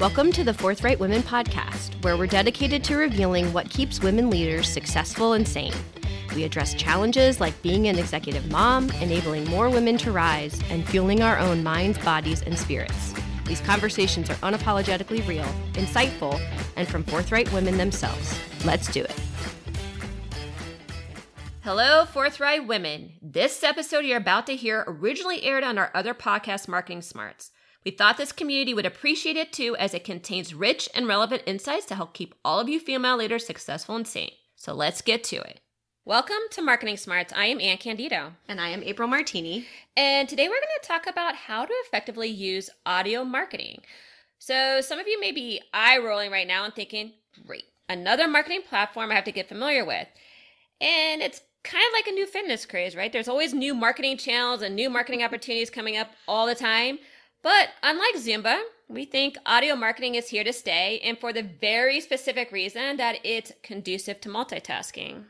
Welcome to the Forthright Women podcast, where we're dedicated to revealing what keeps women leaders successful and sane. We address challenges like being an executive mom, enabling more women to rise, and fueling our own minds, bodies, and spirits. These conversations are unapologetically real, insightful, and from forthright women themselves. Let's do it. Hello, Forthright Women. This episode you're about to hear originally aired on our other podcast, Marketing Smarts. We thought this community would appreciate it too, as it contains rich and relevant insights to help keep all of you female leaders successful and sane. So let's get to it. Welcome to Marketing Smarts. I am Anne Candido. And I am April Martini. And today we're going to talk about how to effectively use audio marketing. So, some of you may be eye rolling right now and thinking, great, another marketing platform I have to get familiar with. And it's kind of like a new fitness craze, right? There's always new marketing channels and new marketing opportunities coming up all the time. But unlike Zumba, we think audio marketing is here to stay and for the very specific reason that it's conducive to multitasking.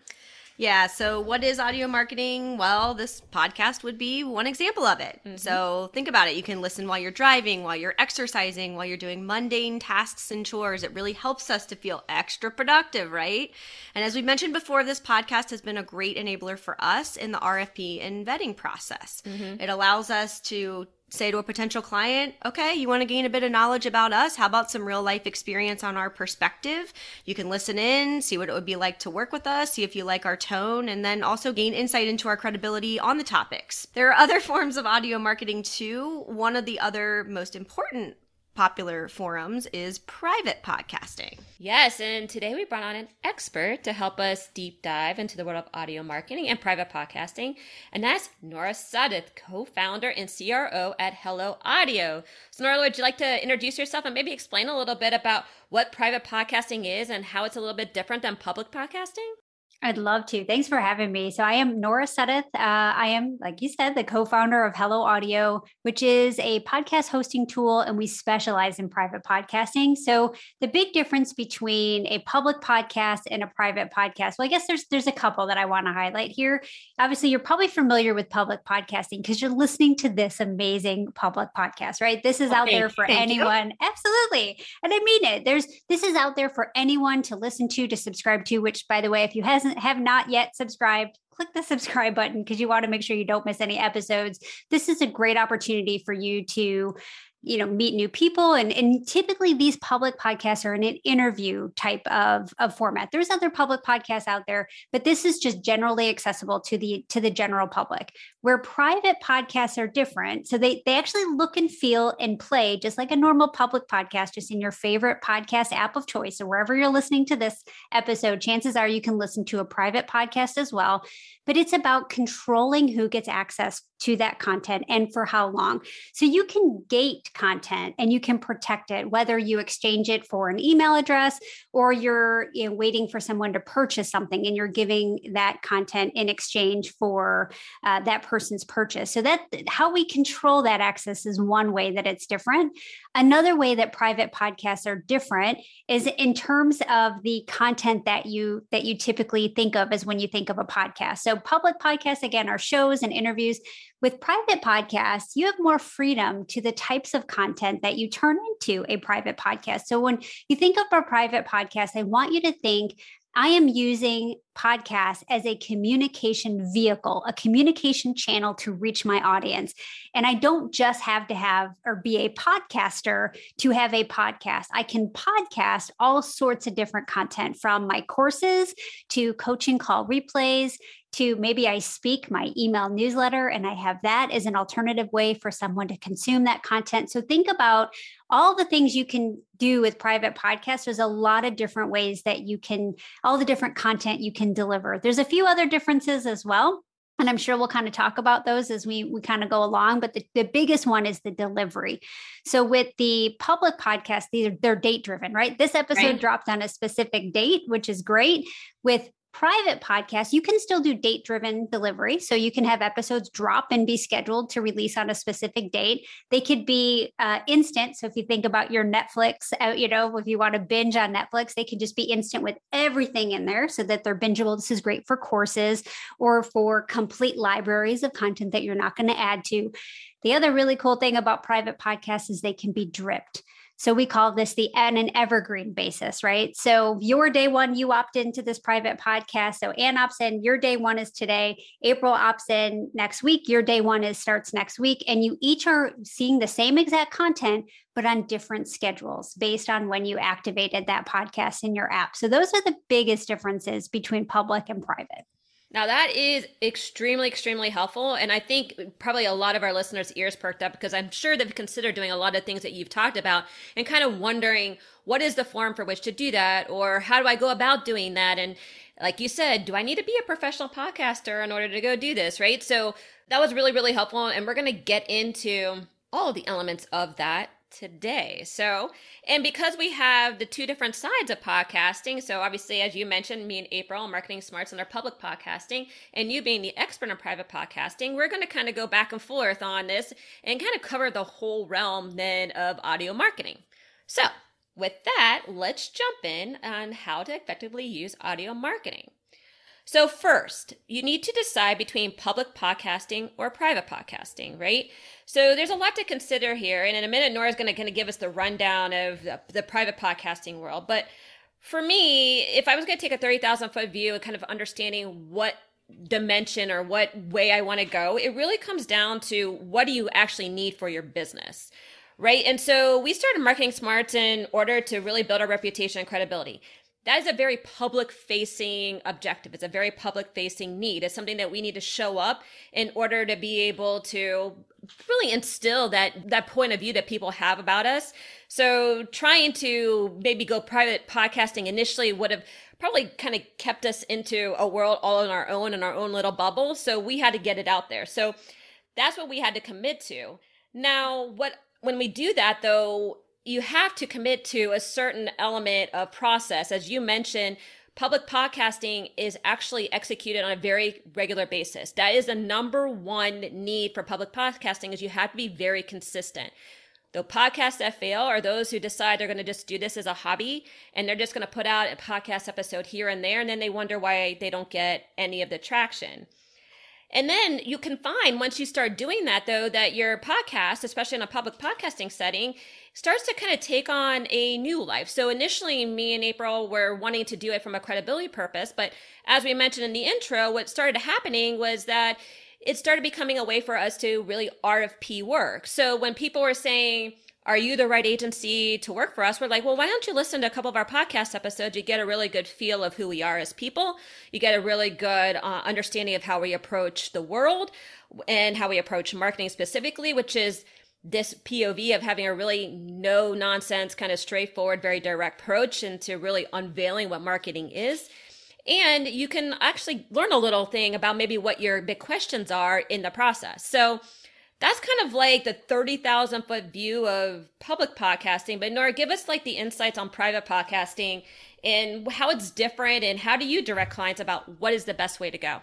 Yeah. So, what is audio marketing? Well, this podcast would be one example of it. Mm-hmm. So, think about it. You can listen while you're driving, while you're exercising, while you're doing mundane tasks and chores. It really helps us to feel extra productive, right? And as we mentioned before, this podcast has been a great enabler for us in the RFP and vetting process. Mm-hmm. It allows us to say to a potential client, okay, you want to gain a bit of knowledge about us? How about some real life experience on our perspective? You can listen in, see what it would be like to work with us, see if you like our tone, and then also gain insight into our credibility on the topics. There are other forms of audio marketing too. One of the other most important popular forums is private podcasting. Yes, and today we brought on an expert to help us deep dive into the world of audio marketing and private podcasting, and that's Nora Sudduth, co-founder and CRO at Hello Audio. So Nora, would you like to introduce yourself and maybe explain a little bit about what private podcasting is and how it's a little bit different than public podcasting? I'd love to. Thanks for having me. So, I am Nora Sudduth. Uh, I am, like you said, the co founder of Hello Audio, which is a podcast hosting tool, and we specialize in private podcasting. So, the big difference between a public podcast and a private podcast, well, I guess there's there's a couple that I want to highlight here. Obviously, you're probably familiar with public podcasting because you're listening to this amazing public podcast, right? This is out there for anyone. You. Absolutely, and I mean it. There's this is out there for anyone to listen to, to subscribe to. Which, by the way, if you hasn't have not yet subscribed, click the subscribe button because you want to make sure you don't miss any episodes. This is a great opportunity for you to you know meet new people and, and typically these public podcasts are in an interview type of, of format. There's other public podcasts out there but this is just generally accessible to the to the general public where private podcasts are different. So they they actually look and feel and play just like a normal public podcast just in your favorite podcast app of choice. Or wherever you're listening to this episode chances are you can listen to a private podcast as well. But it's about controlling who gets access to that content and for how long. So you can gate content and you can protect it, whether you exchange it for an email address or you're you know, waiting for someone to purchase something and you're giving that content in exchange for uh, that person's purchase. So that how we control that access is one way that it's different. Another way that private podcasts are different is in terms of the content that you that you typically think of as when you think of a podcast. So public podcasts again are shows and interviews with private podcasts, you have more freedom to the types of content that you turn into a private podcast. So when you think of a private podcast, I want you to think I am using podcasts as a communication vehicle, a communication channel to reach my audience. And I don't just have to have or be a podcaster to have a podcast. I can podcast all sorts of different content from my courses to coaching call replays to maybe I speak my email newsletter and I have that as an alternative way for someone to consume that content. So think about all the things you can do with private podcasts. There's a lot of different ways that you can, all the different content you can deliver. There's a few other differences as well. And I'm sure we'll kind of talk about those as we, we kind of go along. But the, the biggest one is the delivery. So with the public podcast, these are, they're date driven, right? This episode right. dropped on a specific date, which is great. With private podcast, you can still do date driven delivery. So you can have episodes drop and be scheduled to release on a specific date. They could be uh, instant. So if you think about your Netflix, uh, you know, if you want to binge on Netflix, they can just be instant with everything in there so that they're bingeable. This is great for courses or for complete libraries of content that you're not going to add to. The other really cool thing about private podcasts is they can be dripped. So we call this the on an evergreen basis, right? So your day one, you opt into this private podcast. So Anne opts in, your day one is today. April opts in next week. Your day one is starts next week. And you each are seeing the same exact content, but on different schedules based on when you activated that podcast in your app. So those are the biggest differences between public and private. Now that is extremely, extremely helpful. And I think probably a lot of our listeners' ears perked up because I'm sure they've considered doing a lot of things that you've talked about and kind of wondering what is the form for which to do that or how do I go about doing that? And like you said, do I need to be a professional podcaster in order to go do this? Right. So that was really, really helpful. And we're going to get into all the elements of that today. So, and because we have the two different sides of podcasting, so obviously, as you mentioned, me and April, Marketing Smarts and our public podcasting, and you being the expert in private podcasting, we're going to kind of go back and forth on this and kind of cover the whole realm then of audio marketing. So, with that, let's jump in on how to effectively use audio marketing. So, first, you need to decide between public podcasting or private podcasting, right? So, there's a lot to consider here. And in a minute, Nora's going to kind of give us the rundown of the, the private podcasting world. But for me, if I was going to take a 30,000 foot view and kind of understanding what dimension or what way I want to go, it really comes down to what do you actually need for your business right? And so we started Marketing Smarts in order to really build our reputation and credibility that is a very public facing objective. It's a very public facing need. It's something that we need to show up in order to be able to really instill that that point of view that people have about us. So trying to maybe go private podcasting initially would have probably kind of kept us into a world all on our own in our own little bubble. So we had to get it out there. So that's what we had to commit to. Now, what when we do that though, you have to commit to a certain element of process. As you mentioned, public podcasting is actually executed on a very regular basis. That is the number one need for public podcasting is you have to be very consistent. The podcasts that fail are those who decide they're going to just do this as a hobby and they're just going to put out a podcast episode here and there and then they wonder why they don't get any of the traction. And then you can find once you start doing that, though, that your podcast, especially in a public podcasting setting, starts to kind of take on a new life. So initially, me and April were wanting to do it from a credibility purpose. But as we mentioned in the intro, what started happening was that it started becoming a way for us to really RFP work. So when people were saying, are you the right agency to work for us? We're like, well, why don't you listen to a couple of our podcast episodes? You get a really good feel of who we are as people. You get a really good uh, understanding of how we approach the world and how we approach marketing specifically, which is this POV of having a really no nonsense, kind of straightforward, very direct approach into really unveiling what marketing is. And you can actually learn a little thing about maybe what your big questions are in the process. So that's kind of like the 30,000 foot view of public podcasting. But Nora, give us like the insights on private podcasting and how it's different and how do you direct clients about what is the best way to go?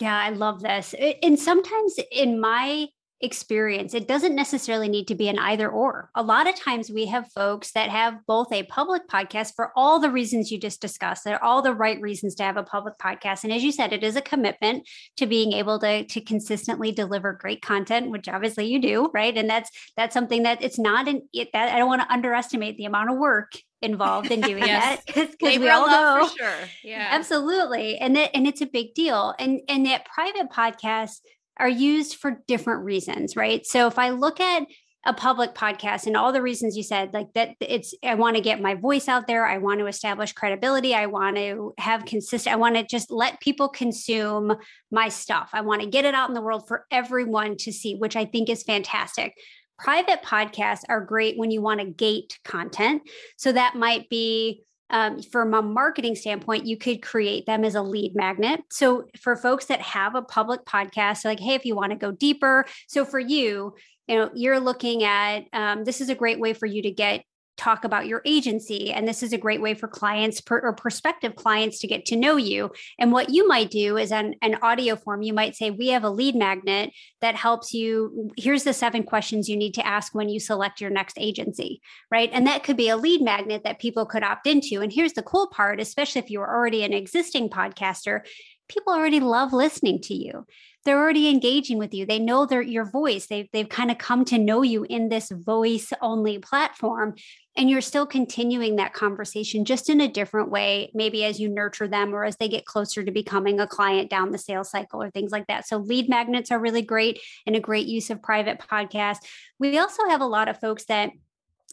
Yeah, I love this. And sometimes in my experience. It doesn't necessarily need to be an either or. A lot of times we have folks that have both a public podcast for all the reasons you just discussed. They're all the right reasons to have a public podcast. And as you said, it is a commitment to being able to, to consistently deliver great content, which obviously you do, right? And that's that's something that it's not an it, that I don't want to underestimate the amount of work involved in doing yes. that because we all know for sure yeah absolutely and that and it's a big deal and and that private podcast are used for different reasons, right? So if I look at a public podcast and all the reasons you said like that it's i want to get my voice out there. I want to establish credibility. I want to have consistent i want to just let people consume my stuff. I want to get it out in the world for everyone to see which i think is fantastic. Private podcasts are great when you want to gate content. So that might be um, from a marketing standpoint, you could create them as a lead magnet. So for folks that have a public podcast, like, hey, if you want to go deeper. So for you, you know, you're looking at um, this is a great way for you to get talk about your agency. And this is a great way for clients per, or prospective clients to get to know you. And what you might do is an, an audio form, you might say, We have a lead magnet that helps you. Here's the seven questions you need to ask when you select your next agency, right? And that could be a lead magnet that people could opt into. And here's the cool part, especially if you're already an existing podcaster, people already love listening to you they're already engaging with you. They know their your voice. They've they've kind of come to know you in this voice only platform. And you're still continuing that conversation just in a different way, maybe as you nurture them or as they get closer to becoming a client down the sales cycle or things like that. So lead magnets are really great and a great use of private podcasts. We also have a lot of folks that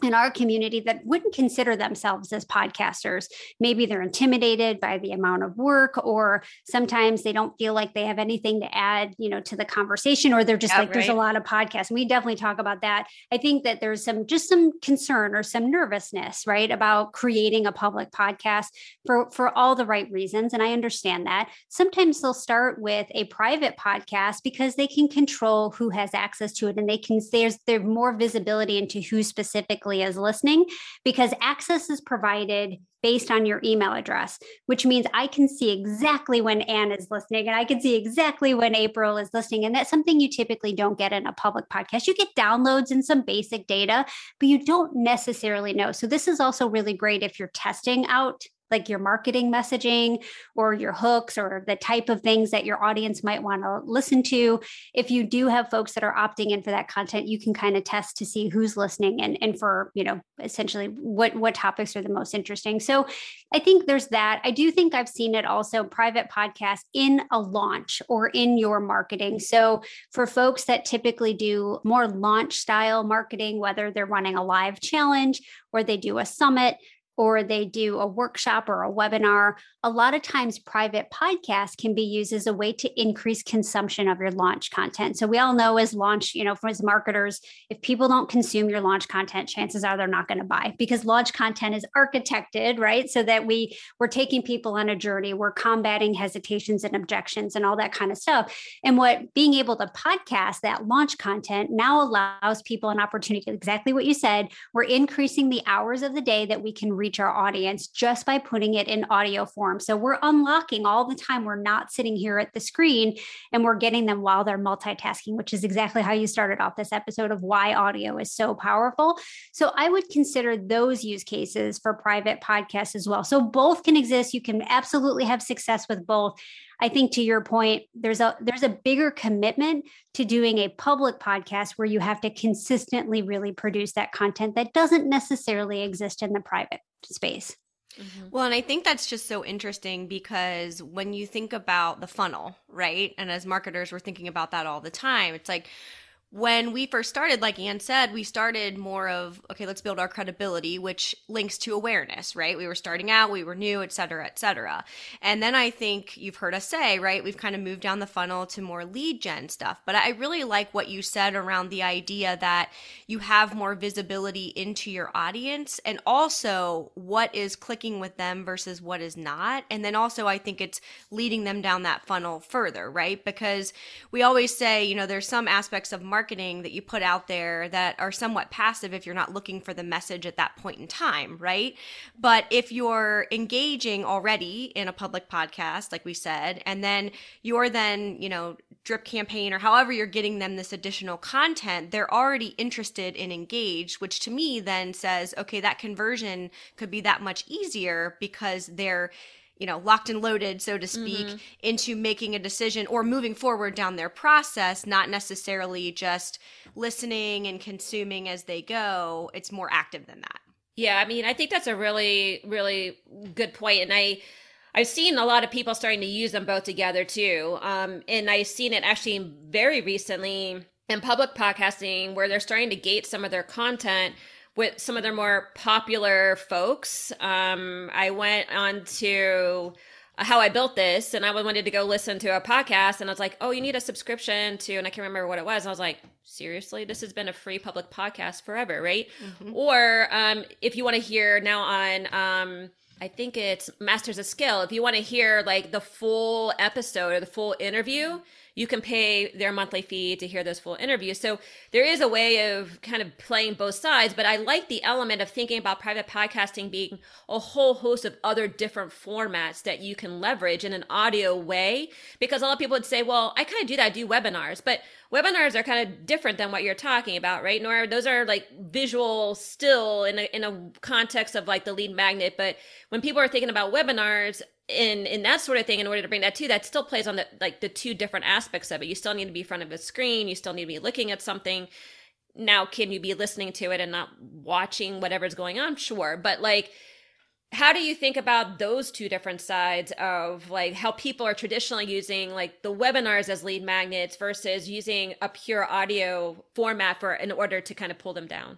in our community that wouldn't consider themselves as podcasters. Maybe they're intimidated by the amount of work, or sometimes they don't feel like they have anything to add, you know, to the conversation, or they're just yeah, like, right. there's a lot of podcasts. And we definitely talk about that. I think that there's some just some concern or some nervousness, right, about creating a public podcast for for all the right reasons. And I understand that. Sometimes they'll start with a private podcast because they can control who has access to it and they can there's there's more visibility into who specifically is listening because access is provided based on your email address, which means I can see exactly when Anne is listening and I can see exactly when April is listening. And that's something you typically don't get in a public podcast. You get downloads and some basic data, but you don't necessarily know. So, this is also really great if you're testing out like your marketing messaging or your hooks or the type of things that your audience might want to listen to. If you do have folks that are opting in for that content, you can kind of test to see who's listening and, and for, you know, essentially what, what topics are the most interesting. So I think there's that. I do think I've seen it also private podcast in a launch or in your marketing. So for folks that typically do more launch style marketing, whether they're running a live challenge or they do a summit, or they do a workshop or a webinar, a lot of times private podcasts can be used as a way to increase consumption of your launch content. So we all know as launch, you know, as marketers, if people don't consume your launch content, chances are they're not going to buy because launch content is architected, right? So that we we're taking people on a journey, we're combating hesitations and objections and all that kind of stuff. And what being able to podcast that launch content now allows people an opportunity, exactly what you said, we're increasing the hours of the day that we can reach reach our audience just by putting it in audio form. So we're unlocking all the time. We're not sitting here at the screen and we're getting them while they're multitasking, which is exactly how you started off this episode of why audio is so powerful. So I would consider those use cases for private podcasts as well. So both can exist. You can absolutely have success with both. I think to your point, there's a there's a bigger commitment to doing a public podcast where you have to consistently really produce that content that doesn't necessarily exist in the private space. Mm-hmm. Well, and I think that's just so interesting because when you think about the funnel, right? And as marketers, we're thinking about that all the time. It's like, when we first started, like Anne said, we started more of, okay, let's build our credibility, which links to awareness, right? We were starting out, we were new, et cetera, et cetera. And then I think you've heard us say, right, we've kind of moved down the funnel to more lead gen stuff. But I really like what you said around the idea that you have more visibility into your audience and also what is clicking with them versus what is not. And then also, I think it's leading them down that funnel further, right? Because we always say, you know, there's some aspects of marketing marketing that you put out there that are somewhat passive if you're not looking for the message at that point in time, right? But if you're engaging already in a public podcast, like we said, and then you're then, you know, drip campaign or however you're getting them this additional content, they're already interested and engaged, which to me then says, okay, that conversion could be that much easier because they're you know, locked and loaded, so to speak, mm-hmm. into making a decision or moving forward down their process, not necessarily just listening and consuming as they go. It's more active than that. Yeah, I mean, I think that's a really, really good point. And I, I've seen a lot of people starting to use them both together too. Um, and I've seen it actually very recently in public podcasting where they're starting to gate some of their content with some of their more popular folks. Um, I went on to how I built this and I wanted to go listen to a podcast and I was like, oh, you need a subscription to, and I can't remember what it was. I was like, seriously, this has been a free public podcast forever, right? Mm-hmm. Or um, if you want to hear now on, um, I think it's Masters of Scale, if you want to hear like the full episode or the full interview, you can pay their monthly fee to hear those full interviews. So there is a way of kind of playing both sides, but I like the element of thinking about private podcasting being a whole host of other different formats that you can leverage in an audio way. Because a lot of people would say, well, I kind of do that, I do webinars, but webinars are kind of different than what you're talking about, right? Nor those are like visual still in a, in a context of like the lead magnet. But when people are thinking about webinars, in in that sort of thing in order to bring that to that still plays on the like the two different aspects of it. You still need to be in front of a screen. You still need to be looking at something. Now can you be listening to it and not watching whatever's going on? Sure. But like how do you think about those two different sides of like how people are traditionally using like the webinars as lead magnets versus using a pure audio format for in order to kind of pull them down?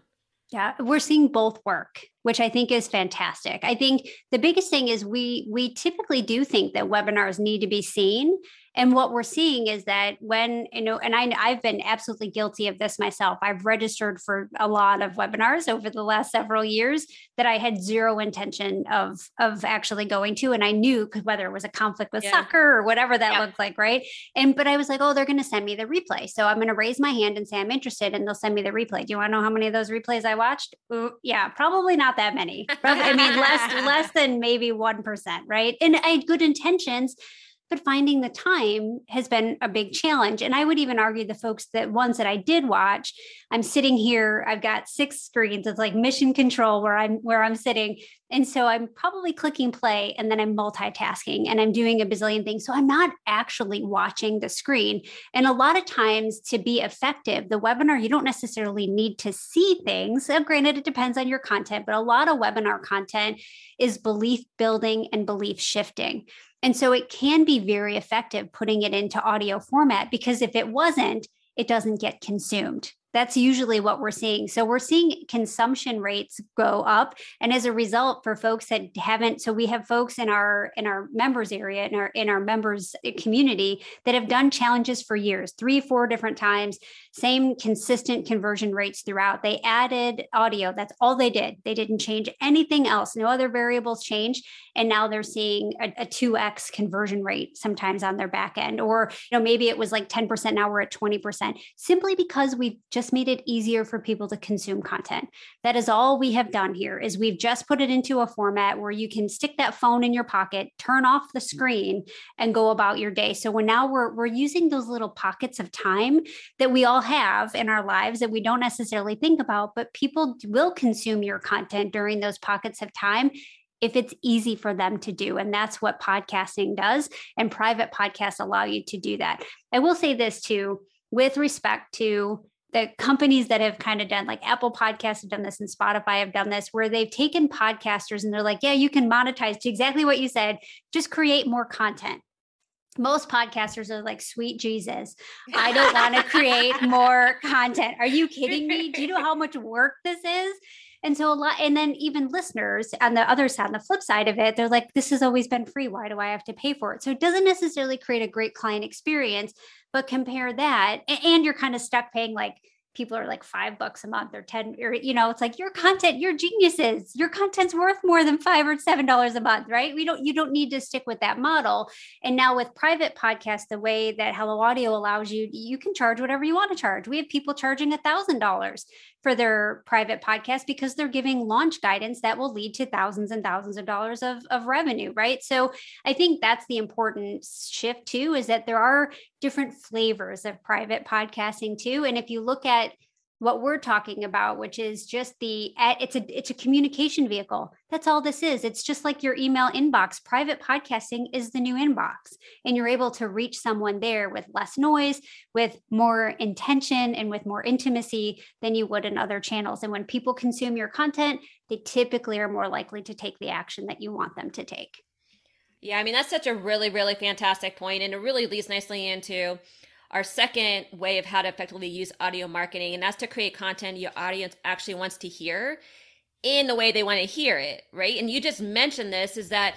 Yeah, we're seeing both work, which I think is fantastic. I think the biggest thing is we we typically do think that webinars need to be seen and what we're seeing is that when, you know, and I, I've been absolutely guilty of this myself. I've registered for a lot of webinars over the last several years that I had zero intention of, of actually going to. And I knew whether it was a conflict with yeah. soccer or whatever that yeah. looked like. Right. And, but I was like, oh, they're going to send me the replay. So I'm going to raise my hand and say, I'm interested and they'll send me the replay. Do you want to know how many of those replays I watched? Ooh, yeah, probably not that many. Probably, I mean, less, less than maybe 1%. Right. And I had good intentions but finding the time has been a big mm-hmm. challenge. And i would even argue the folks that ones that i did watch i'm sitting here i've got six screens it's like mission control where i'm where i'm sitting. And so i'm probably clicking play and then i'm multitasking and i'm doing a bazillion things. So i'm not actually watching the screen. And a lot of times to be effective the webinar you don't necessarily need to see things. Granted it depends on your content but a lot of webinar content is belief building and belief shifting and so it can be very effective putting it into audio format because if it wasn't, it doesn't get consumed that's usually what we're seeing. So we're seeing consumption rates go up and as a result for folks that haven't so we have folks in our in our members area in our in our members eh, community that have done challenges for years three four different times same consistent conversion rates throughout. They added audio. That's all they did. They didn't change anything else. No other variables changed and now they're seeing a, a 2x conversion rate sometimes on their back end. Or you know maybe it was like 10% now we're at 20% simply because we've just just made it easier for people to consume content. That is all we have done here is we've just put it into a format where you can stick that phone in your pocket, turn off the screen and go about your day. So when now we're we're using those little pockets of time that we all have in our lives that we don't necessarily think about, but people will consume your content during those pockets of time if it's easy for them to do. And that's what podcasting does. And private podcasts allow you to do that. I will say this too, with respect to the companies that have kind of done like Apple Podcasts have done this and Spotify have done this, where they've taken podcasters and they're like, yeah, you can monetize to exactly what you said, just create more content. Most podcasters are like, sweet Jesus, I don't want to create more content. Are you kidding me? Do you know how much work this is? And so a lot, and then even listeners on the other side, on the flip side of it, they're like, this has always been free. Why do I have to pay for it? So it doesn't necessarily create a great client experience, but compare that, and you're kind of stuck paying like people are like five bucks a month or 10 or you know it's like your content your geniuses your content's worth more than five or seven dollars a month right we don't you don't need to stick with that model and now with private podcasts the way that hello audio allows you you can charge whatever you want to charge we have people charging a thousand dollars for their private podcast because they're giving launch guidance that will lead to thousands and thousands of dollars of, of revenue, right? So I think that's the important shift too, is that there are different flavors of private podcasting too. And if you look at what we're talking about which is just the eh, it's a it's a communication vehicle. That's all this is. It's just like your email inbox. Private podcasting is the new inbox and you're able to reach someone there with less noise with more intention and with more intimacy than you would in other channels. And when people consume your content they typically are more likely to take the action that you want them to take. Yeah i mean that's such a really really fantastic point and it really leads nicely into our second way of how to effectively use audio marketing, and that's to create content your audience actually wants to hear in the way they want to hear it, right? And you just mentioned this is that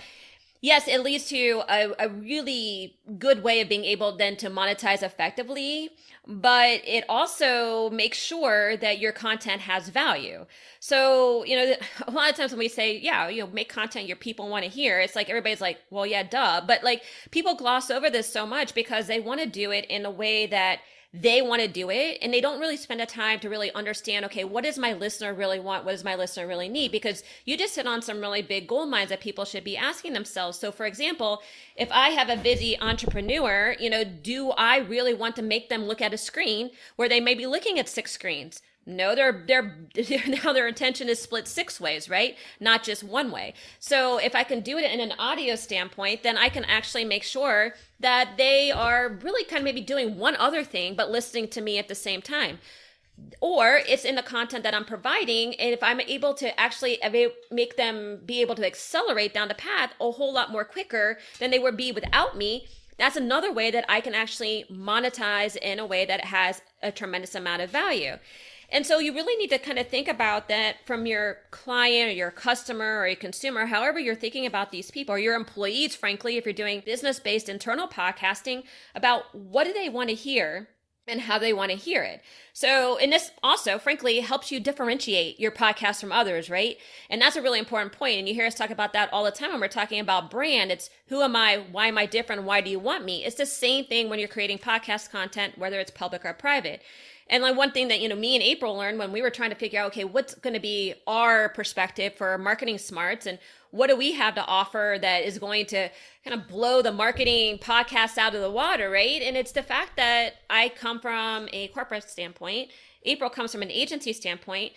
yes, it leads to a, a really good way of being able then to monetize effectively but it also makes sure that your content has value. So, you know, a lot of times when we say, yeah, you know, make content your people want to hear, it's like everybody's like, well, yeah, duh. But like people gloss over this so much because they want to do it in a way that they want to do it and they don't really spend a time to really understand okay what does my listener really want? What does my listener really need? Because you just hit on some really big gold mines that people should be asking themselves. So for example if i have a busy entrepreneur you know do i really want to make them look at a screen where they may be looking at six screens no their their now their attention is split six ways right not just one way so if i can do it in an audio standpoint then i can actually make sure that they are really kind of maybe doing one other thing but listening to me at the same time or it's in the content that I'm providing. And if I'm able to actually make them be able to accelerate down the path a whole lot more quicker than they would be without me, that's another way that I can actually monetize in a way that has a tremendous amount of value. And so you really need to kind of think about that from your client or your customer or your consumer, however you're thinking about these people or your employees, frankly, if you're doing business based internal podcasting, about what do they want to hear and how they want to hear it. So, and this also, frankly, helps you differentiate your podcast from others, right? And that's a really important point. And you hear us talk about that all the time when we're talking about brand. It's who am I? Why am I different? Why do you want me? It's the same thing when you're creating podcast content, whether it's public or private. And like one thing that, you know, me and April learned when we were trying to figure out, okay, what's going to be our perspective for marketing smarts and what do we have to offer that is going to kind of blow the marketing podcast out of the water, right? And it's the fact that I come from a corporate standpoint, April comes from an agency standpoint.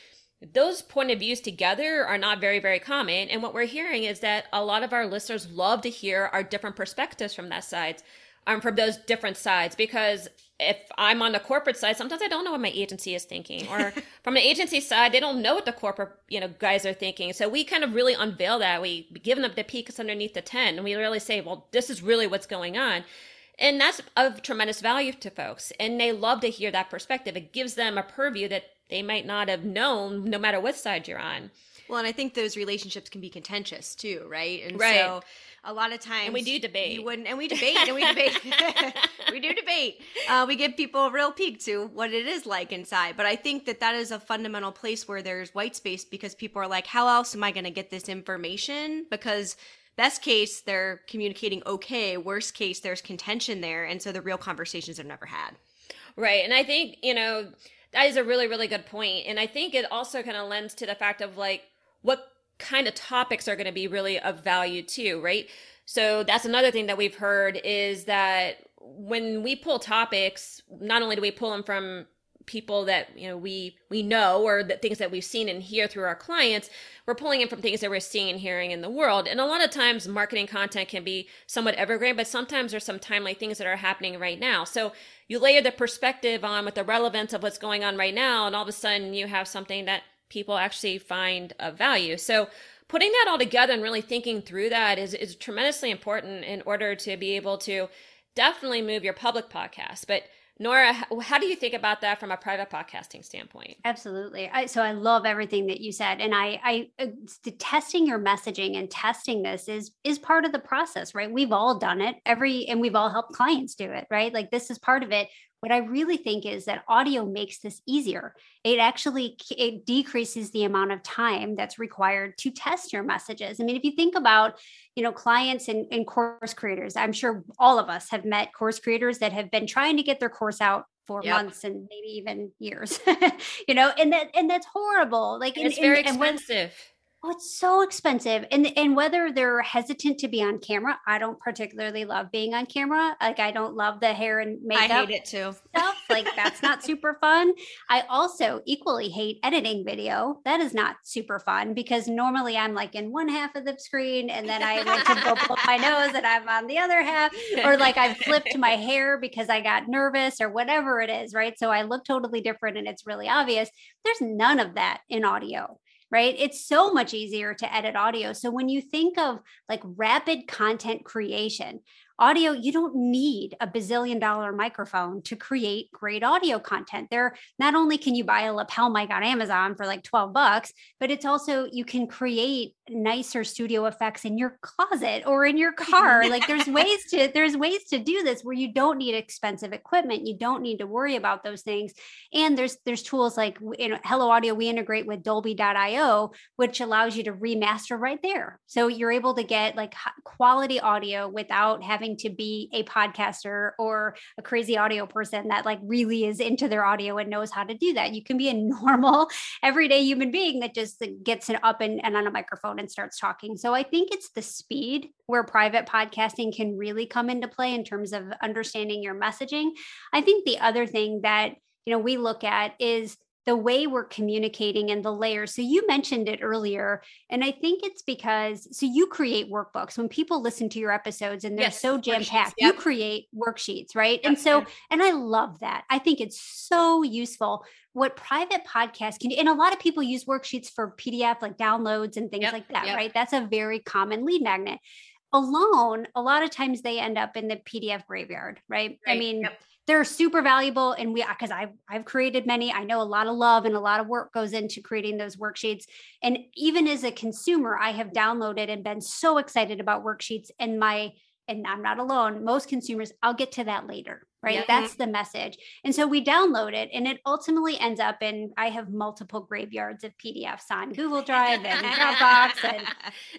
Those point of views together are not very, very common. And what we're hearing is that a lot of our listeners love to hear our different perspectives from that side um, from those different sides because if I'm on the corporate side, sometimes I don't know what my agency is thinking, or from the agency side, they don't know what the corporate you know guys are thinking. So we kind of really unveil that. We give them the peeks underneath the tent, and we really say, well, this is really what's going on. And that's of tremendous value to folks. And they love to hear that perspective. It gives them a purview that they might not have known no matter what side you're on. Well, and I think those relationships can be contentious too, right? And right. so a lot of times and we do debate. you wouldn't and we debate and we debate. We do debate. Uh, we give people a real peek to what it is like inside. But i think that that is a fundamental place where there's white space because people are like how else am i going to get this information? Because best case they're communicating okay. Worst case there's contention there. And so the real conversations are never had. Right. And i think you know that is a really really good point. And i think it also kind of lends to the fact of like what kind of topics are going to be really of value too, right? So that's another thing that we've heard is that when we pull topics, not only do we pull them from people that you know we we know or the things that we've seen and hear through our clients we're pulling in from things that we're seeing and hearing in the world and a lot of times marketing content can be somewhat evergreen but sometimes there's some timely things that are happening right now so you layer the perspective on with the relevance of what's going on right now and all of a sudden you have something that people actually find of value. So putting that all together and really thinking through that is, is tremendously important in order to be able to definitely move your public podcast. But Nora, how do you think about that from a private podcasting standpoint? Absolutely. I, so I love everything that you said, and I, I uh, testing your messaging and testing this is is part of the process, right? We've all done it. Every and we've all helped clients do it, right? Like this is part of it. What I really think is that audio makes this easier. It actually it decreases the amount of time that's required to test your messages. I mean, if you think about, you know, clients and, and course creators, I'm sure all of us have met course creators that have been trying to get their course out for yep. months and maybe even years. you know, and that and that's horrible. Like and it's very and, expensive. And when, Oh, it's so expensive. And and whether they're hesitant to be on camera, I don't particularly love being on camera. Like I don't love the hair and makeup. I hate it too. Stuff. Like that's not super fun. I also equally hate editing video. That is not super fun because normally I'm like in one half of the screen and then I went to go blow my nose and I'm on the other half. Or like I've flipped my hair because I got nervous or whatever it is, right? So I look totally different and it's really obvious. There's none of that in audio right? It's so much easier to edit audio. So when you think of like rapid content creation, audio you don't need a bazillion dollar microphone to create great audio content. There not only can you buy a lapel mic on amazon for like 12 bucks but it's also you can create nicer studio effects in your closet or in your car. Like there's ways to there's ways to do this where you don't need expensive equipment. You don't need to worry about those things. And there's there's tools like you know hello audio we integrate with dolby.io which allows you to remaster right there. So you're able to get like quality audio without having having to be a podcaster or a crazy audio person that like really is into their audio and knows how to do that. You can be a normal, everyday human being that just gets it up and, and on a microphone and starts talking. So I think it's the speed where private podcasting can really come into play in terms of understanding your messaging. I think the other thing that you know we look at is the way we're communicating and the layers. So you mentioned it earlier, and I think it's because so you create workbooks when people listen to your episodes and they're Yes, so jam packed. yep. You create worksheets, right? Yep. And so, and I love that. I think it's so useful. What private podcasts can do, and a lot of people use worksheets for PDF, like downloads and things Yep, like that, right? That's a very common lead magnet. Alone, a lot of times they end up in the PDF graveyard, right? I mean. They're super valuable and we because I've I've created many. I know a lot of love and a lot of work goes into creating those worksheets. And even as a consumer, I have downloaded and been so excited about worksheets and my and I'm not alone. Most consumers, I'll get to that later, right? That's the message. And so we download it and it ultimately ends up in I have multiple graveyards of PDFs on Google Drive and Dropbox and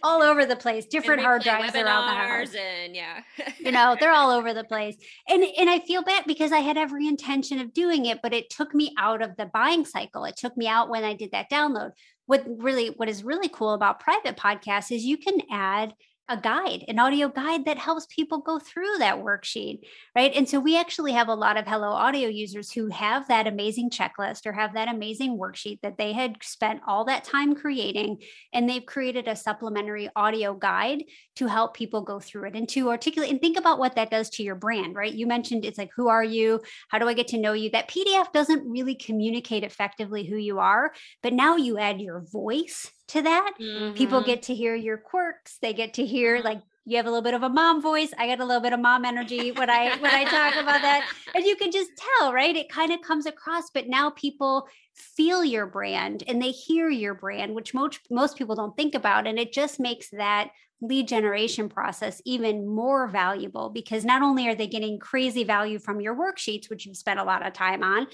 all over the place, different hard drives around the house And yeah. you know they're all over the place and and i feel bad because i had every intention of doing it but it took me out of the buying cycle it took me out when i did that download what really what is really cool about private podcasts is you can add a guide, an audio guide that helps people go through that worksheet, right? And so we actually have a lot of Hello Audio users who have that amazing checklist or have that amazing worksheet that they had spent all that time creating, and they've created a supplementary audio guide to help people go through it and to articulate and think about what that does to your brand, right? You mentioned it's like, who are you? How do I get to know you? That PDF doesn't really communicate effectively who you are, but now you add your voice to that. People Mhm. get to hear your quirks. They get to hear like you have a little bit of a mom voice. I got a little bit of mom energy when i when i talk about that. And you can just tell right? It kind of comes across but now people feel your brand and they hear your brand which most most people don't think about. And it just makes that lead generation process even more valuable because not only are they getting crazy value from your worksheets which you've spent a lot of time on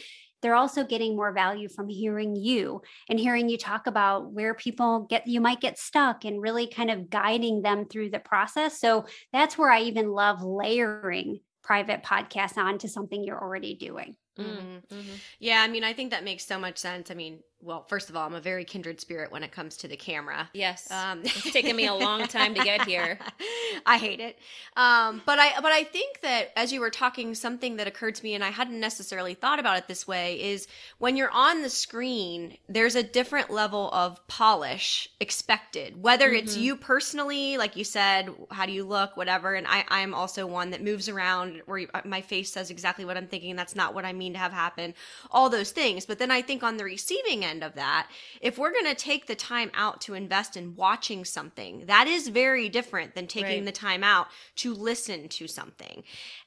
they're also getting more value from hearing you and hearing you talk about where people get you might get stuck and really kind of guiding them through the process so that's where i even love layering private podcasts onto something you're already doing Mhm. Mhm. Yeah, I mean, I think that makes so much sense. I mean, well, first of all, I'm a very kindred spirit when it comes to the camera. Yes. Um, It's taken me a long time to get here. I hate it. Um, but I but I think that as you were talking, something that occurred to me, and I hadn't necessarily thought about it this way, is when you're on the screen, there's a different level of polish expected. Whether it's Mhm. you personally, like you said, how do you look, whatever. And I I'm also one that moves around where you, my face says exactly what I'm thinking. and That's not what I mean to have happen. All those things. But then I think on the receiving end of that, if we're going to take the time out to invest in watching something, that is very different than taking Right. the time out to listen to something.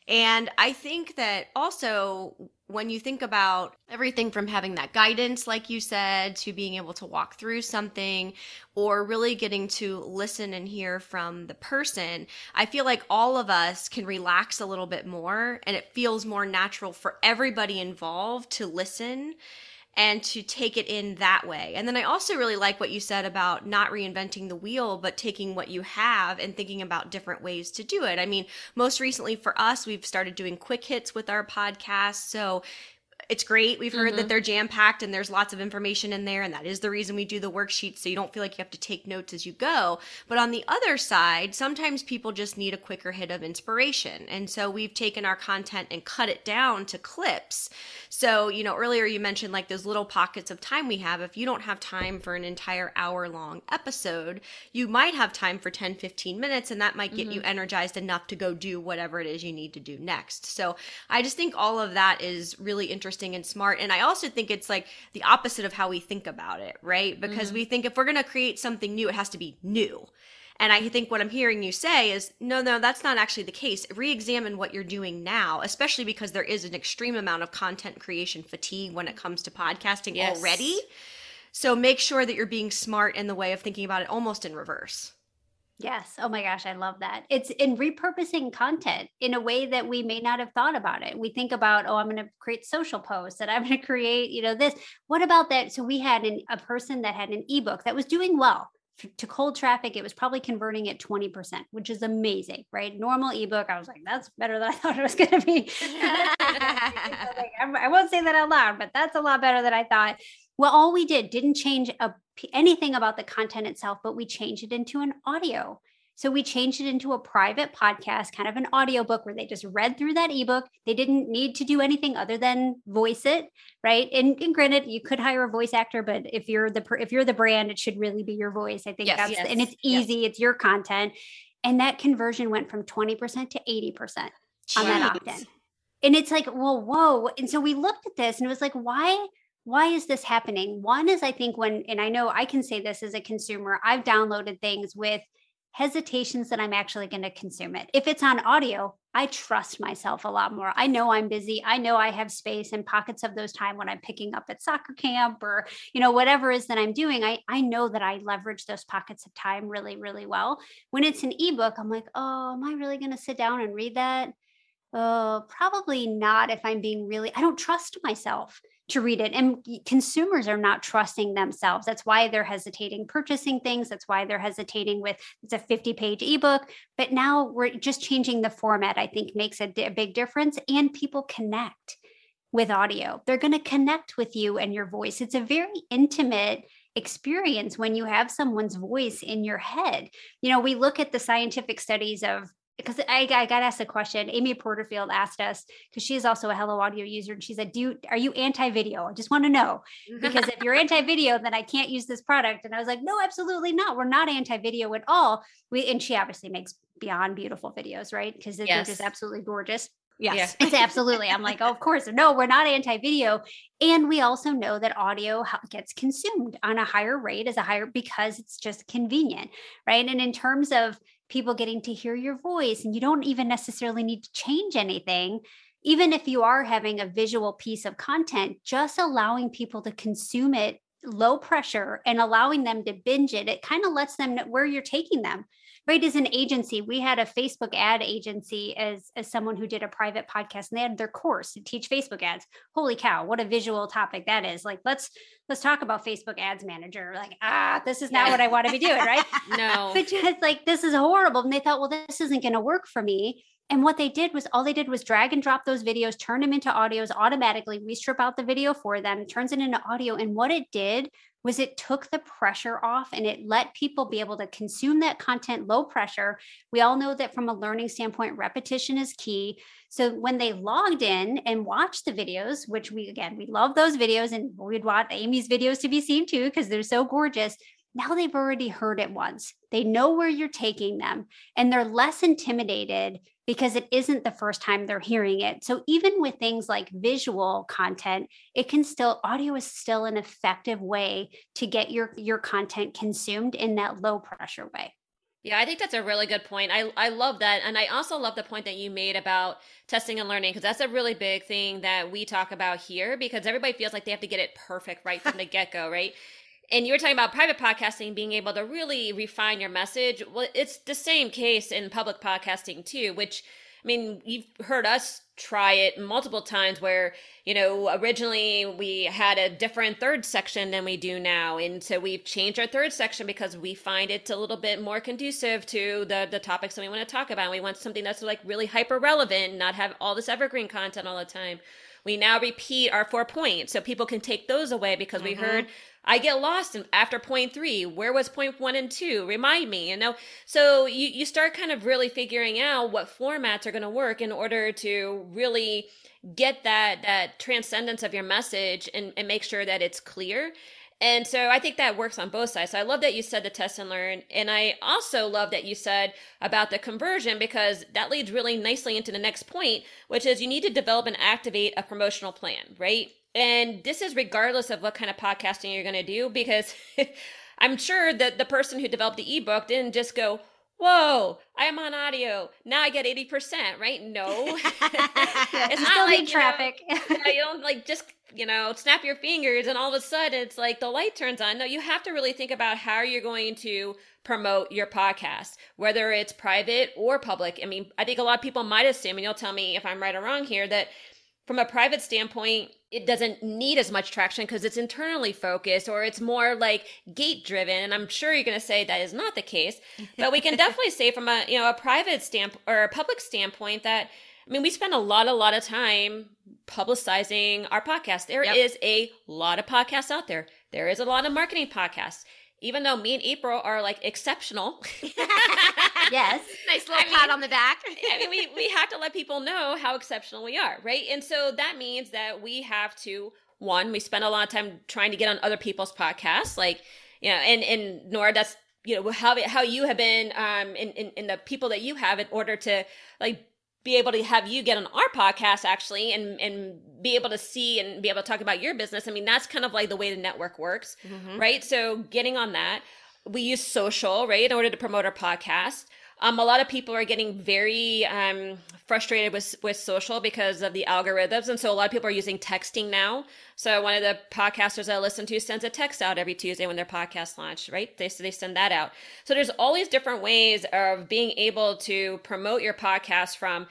And I think that also when you think about everything from having that guidance, like you said, to being able to walk through something or really getting to listen and hear from the person, I feel like all of us can relax a little bit more and it feels more natural for everybody involved to listen and to take it in that way. And then I also really like what you said about not reinventing the wheel, but taking what you have and thinking about different ways to do it. I mean, most recently for us, we've started doing quick hits with our podcast. So it's great. We've heard that Mhm. they're jam packed and there's lots of information in there. And that is the reason we do the worksheets. So you don't feel like you have to take notes as you go. But on the other side, sometimes people just need a quicker hit of inspiration. And so we've taken our content and cut it down to clips. So, you know, earlier you mentioned like those little pockets of time we have. If you don't have time for an entire hour long episode, you might have time for 10, 15 minutes, and that might get you energized enough to go do whatever it is you need to do next. So I just think all of that is really interesting and smart. And I also think it's like the opposite of how we think about it, right? Because mm-hmm. we think if we're going to create something new, it has to be new. And I think what I'm hearing you say is no, no, that's not actually the case. Re examine what you're doing now, especially because there is an extreme amount of content creation fatigue when it comes to podcasting Yes. already. So make sure that you're being smart in the way of thinking about it almost in reverse. Yes. Oh my gosh, I love that. It's in repurposing content in a way that we may not have thought about it. We think about, oh, I'm going to create social posts and I'm going to create, you know, this. What about that? So we had an, a person that had an ebook that was doing well to cold traffic. It was probably converting at 20%, which is amazing, right? Normal ebook. I was like, that's better than I thought it was going to be. I'm- I won't say that out loud, but that's a lot better than I thought. Well, all we did didn't change a, anything about the content itself, but we changed it into an audio. So we changed it into a private podcast, kind of an audiobook where they just read through that ebook. They didn't need to do anything other than voice it, right? And, and granted, you could hire a voice actor, but if you're the if you're the brand, it should really be your voice. I think yes, that's yes, and it's easy, yes. it's your content. And that conversion went from 20% to 80% on that opt-in. And it's like, well, whoa. And so we looked at this and it was like, why? Why is this happening? One is I think when, and I know I can say this as a consumer, I've downloaded things with hesitations that I'm actually going to consume it. If it's on audio, I trust myself a lot more. I know I'm busy. I know I have space and pockets of those time when I'm picking up at soccer camp or, you know, whatever is that I'm doing. I, I know that I leverage those pockets of time really, really well. When it's an ebook, I'm like, oh, am I really going to sit down and read that? Oh, probably not if I'm being really, I don't trust myself to read it. And consumers are not trusting themselves. That's why they're hesitating purchasing things. That's why they're hesitating with it's a 50 page ebook. But now we're just changing the format, I think makes a, a big difference. And people connect with audio. They're going to connect with you and your voice. It's a very intimate experience when you have someone's voice in your head. You know, we look at the scientific studies of because I, I got asked a question. Amy Porterfield asked us because she is also a Hello Audio user, and she said, "Do you, are you anti-video? I just want to know because if you're anti-video, then I can't use this product." And I was like, "No, absolutely not. We're not anti-video at all." We and she obviously makes beyond beautiful videos, right? Because yes. they're just absolutely gorgeous. Yes, yeah. it's absolutely. I'm like, oh, of course. No, we're not anti video. And we also know that audio gets consumed on a higher rate as a higher because it's just convenient. Right. And in terms of people getting to hear your voice and you don't even necessarily need to change anything. Even if you are having a visual piece of content just allowing people to consume it low pressure and allowing them to binge it it kind of lets them know where you're taking them right as an agency we had a facebook ad agency as as someone who did a private podcast and they had their course to teach facebook ads. Holy cow what a visual topic that is. Like let's let's talk about facebook ads manager. Like ah this is not yeah. what i want to be doing right? No. But just like this is horrible. And they thought well this isn't going to work for me. And what they did was all they did was drag and drop those videos, turn them into audios automatically. We strip out the video for them, turns it into audio. And what it did was it took the pressure off and it let people be able to consume that content low pressure. We all know that from a learning standpoint, repetition is key. So when they logged in and watched the videos, which we again, we love those videos and we'd want Amy's videos to be seen too because they're so gorgeous now they've already heard it once. They know where you're taking them and they're less intimidated because it isn't the first time they're hearing it. So even with things like visual content, it can still audio is still an effective way to get your your content consumed in that low pressure way. Yeah, I think that's a really good point. I I love that and I also love the point that you made about testing and learning because that's a really big thing that we talk about here because everybody feels like they have to get it perfect right from the get-go, right? And you were talking about private podcasting being able to really refine your message. Well, it's the same case in public podcasting too, which I mean, you've heard us try it multiple times where, you know, originally we had a different third section than we do now. And so we've changed our third section because we find it's a little bit more conducive to the, the topics that we want to talk about. And We want something that's like really hyper relevant, not have all this evergreen content all the time. We now repeat our four points so people can take those away because mm-hmm. we heard I get lost in, after point three. Where was point one and two? Remind me, you know? So you, you start kind of really figuring out what formats are going to work in order to really get that, that transcendence of your message and, and make sure that it's clear. And so I think that works on both sides. So I love that you said the test and learn. And I also love that you said about the conversion because that leads really nicely into the next point, which is you need to develop and activate a promotional plan, right? And this is regardless of what kind of podcasting you're going to do, because I'm sure that the person who developed the ebook didn't just go, Whoa, I am on audio. Now I get 80%, right? No. it's not like traffic. Know, you don't like just, you know, snap your fingers and all of a sudden it's like the light turns on. No, you have to really think about how you're going to promote your podcast, whether it's private or public. I mean, I think a lot of people might assume, and you'll tell me if I'm right or wrong here, that from a private standpoint, it doesn't need as much traction because it's internally focused or it's more like gate driven. And I'm sure you're going to say that is not the case, but we can definitely say from a, you know, a private stamp or a public standpoint that, I mean, we spend a lot, a lot of time publicizing our podcast. There yep. is a lot of podcasts out there. There is a lot of marketing podcasts. even though me and April are like exceptional. yes. Nice little I pat mean- on the back. I mean, we, we have to let people know how exceptional we are, right? And so that means that we have to, one, we spend a lot of time trying to get on other people's podcasts, like, you know, and, and Nora, that's, you know, how, how you have been, um, in, in, in the people that you have in order to, like, be able to have you get on our podcast actually and and be able to see and be able to talk about your business. I mean, that's kind of like the way the network works, Mhm. right? So getting on that, we use social, right, in order to promote our podcast. Um, a lot of people are getting very um, frustrated with with social because of the algorithms, and so a lot of people are using texting now. So one of the podcasters I listen to sends a text out every Tuesday when their podcast launch, right? They they send that out. So there's all these different ways of being able to promote your podcast from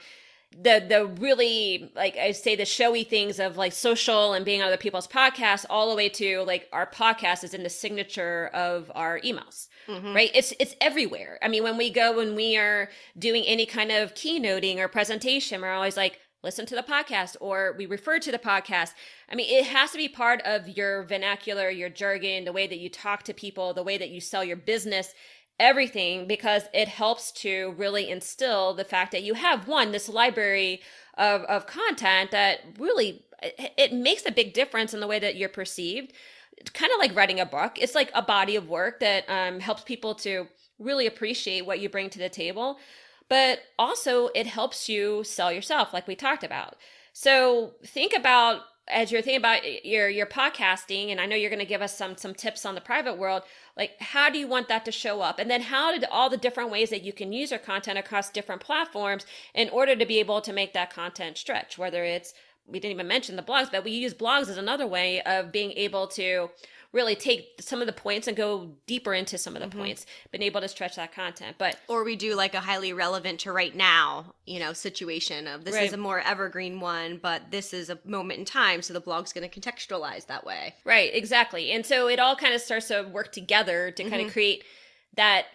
the the really like I say the showy things of like social and being on other people's podcasts all the way to like our podcast is in the signature of our emails Mhm. right? It's it's everywhere. I mean when we go when we are doing any kind of keynoting or presentation we're always like listen to the podcast or we refer to the podcast. I mean it has to be part of your vernacular your jargon the way that you talk to people the way that you sell your business everything because it helps to really instill the fact that you have one this library of, of content that really it, it makes a big difference in the way that you're perceived kind of like writing a book. It's like a body of work that um, helps people to really appreciate what you bring to the table but also it helps you sell yourself like we talked about. So think about as you're thinking about your your podcasting and i know you're going to give us some some tips on the private world like how do you want that to show up? And then how did all the different ways that you can use your content across different platforms in order to be able to make that content stretch whether it's we didn't even mention the blogs but we use blogs as another way of being able to really take some of the points and go deeper into some of the Mhm. points been able to stretch that content but Or we do like a highly relevant to right now, you know, situation of this Right. is a more evergreen one, but this is a moment in time, so the blog's going to contextualize that way. Right, exactly. And so it all kind of starts to work together to kind Mhm. of create that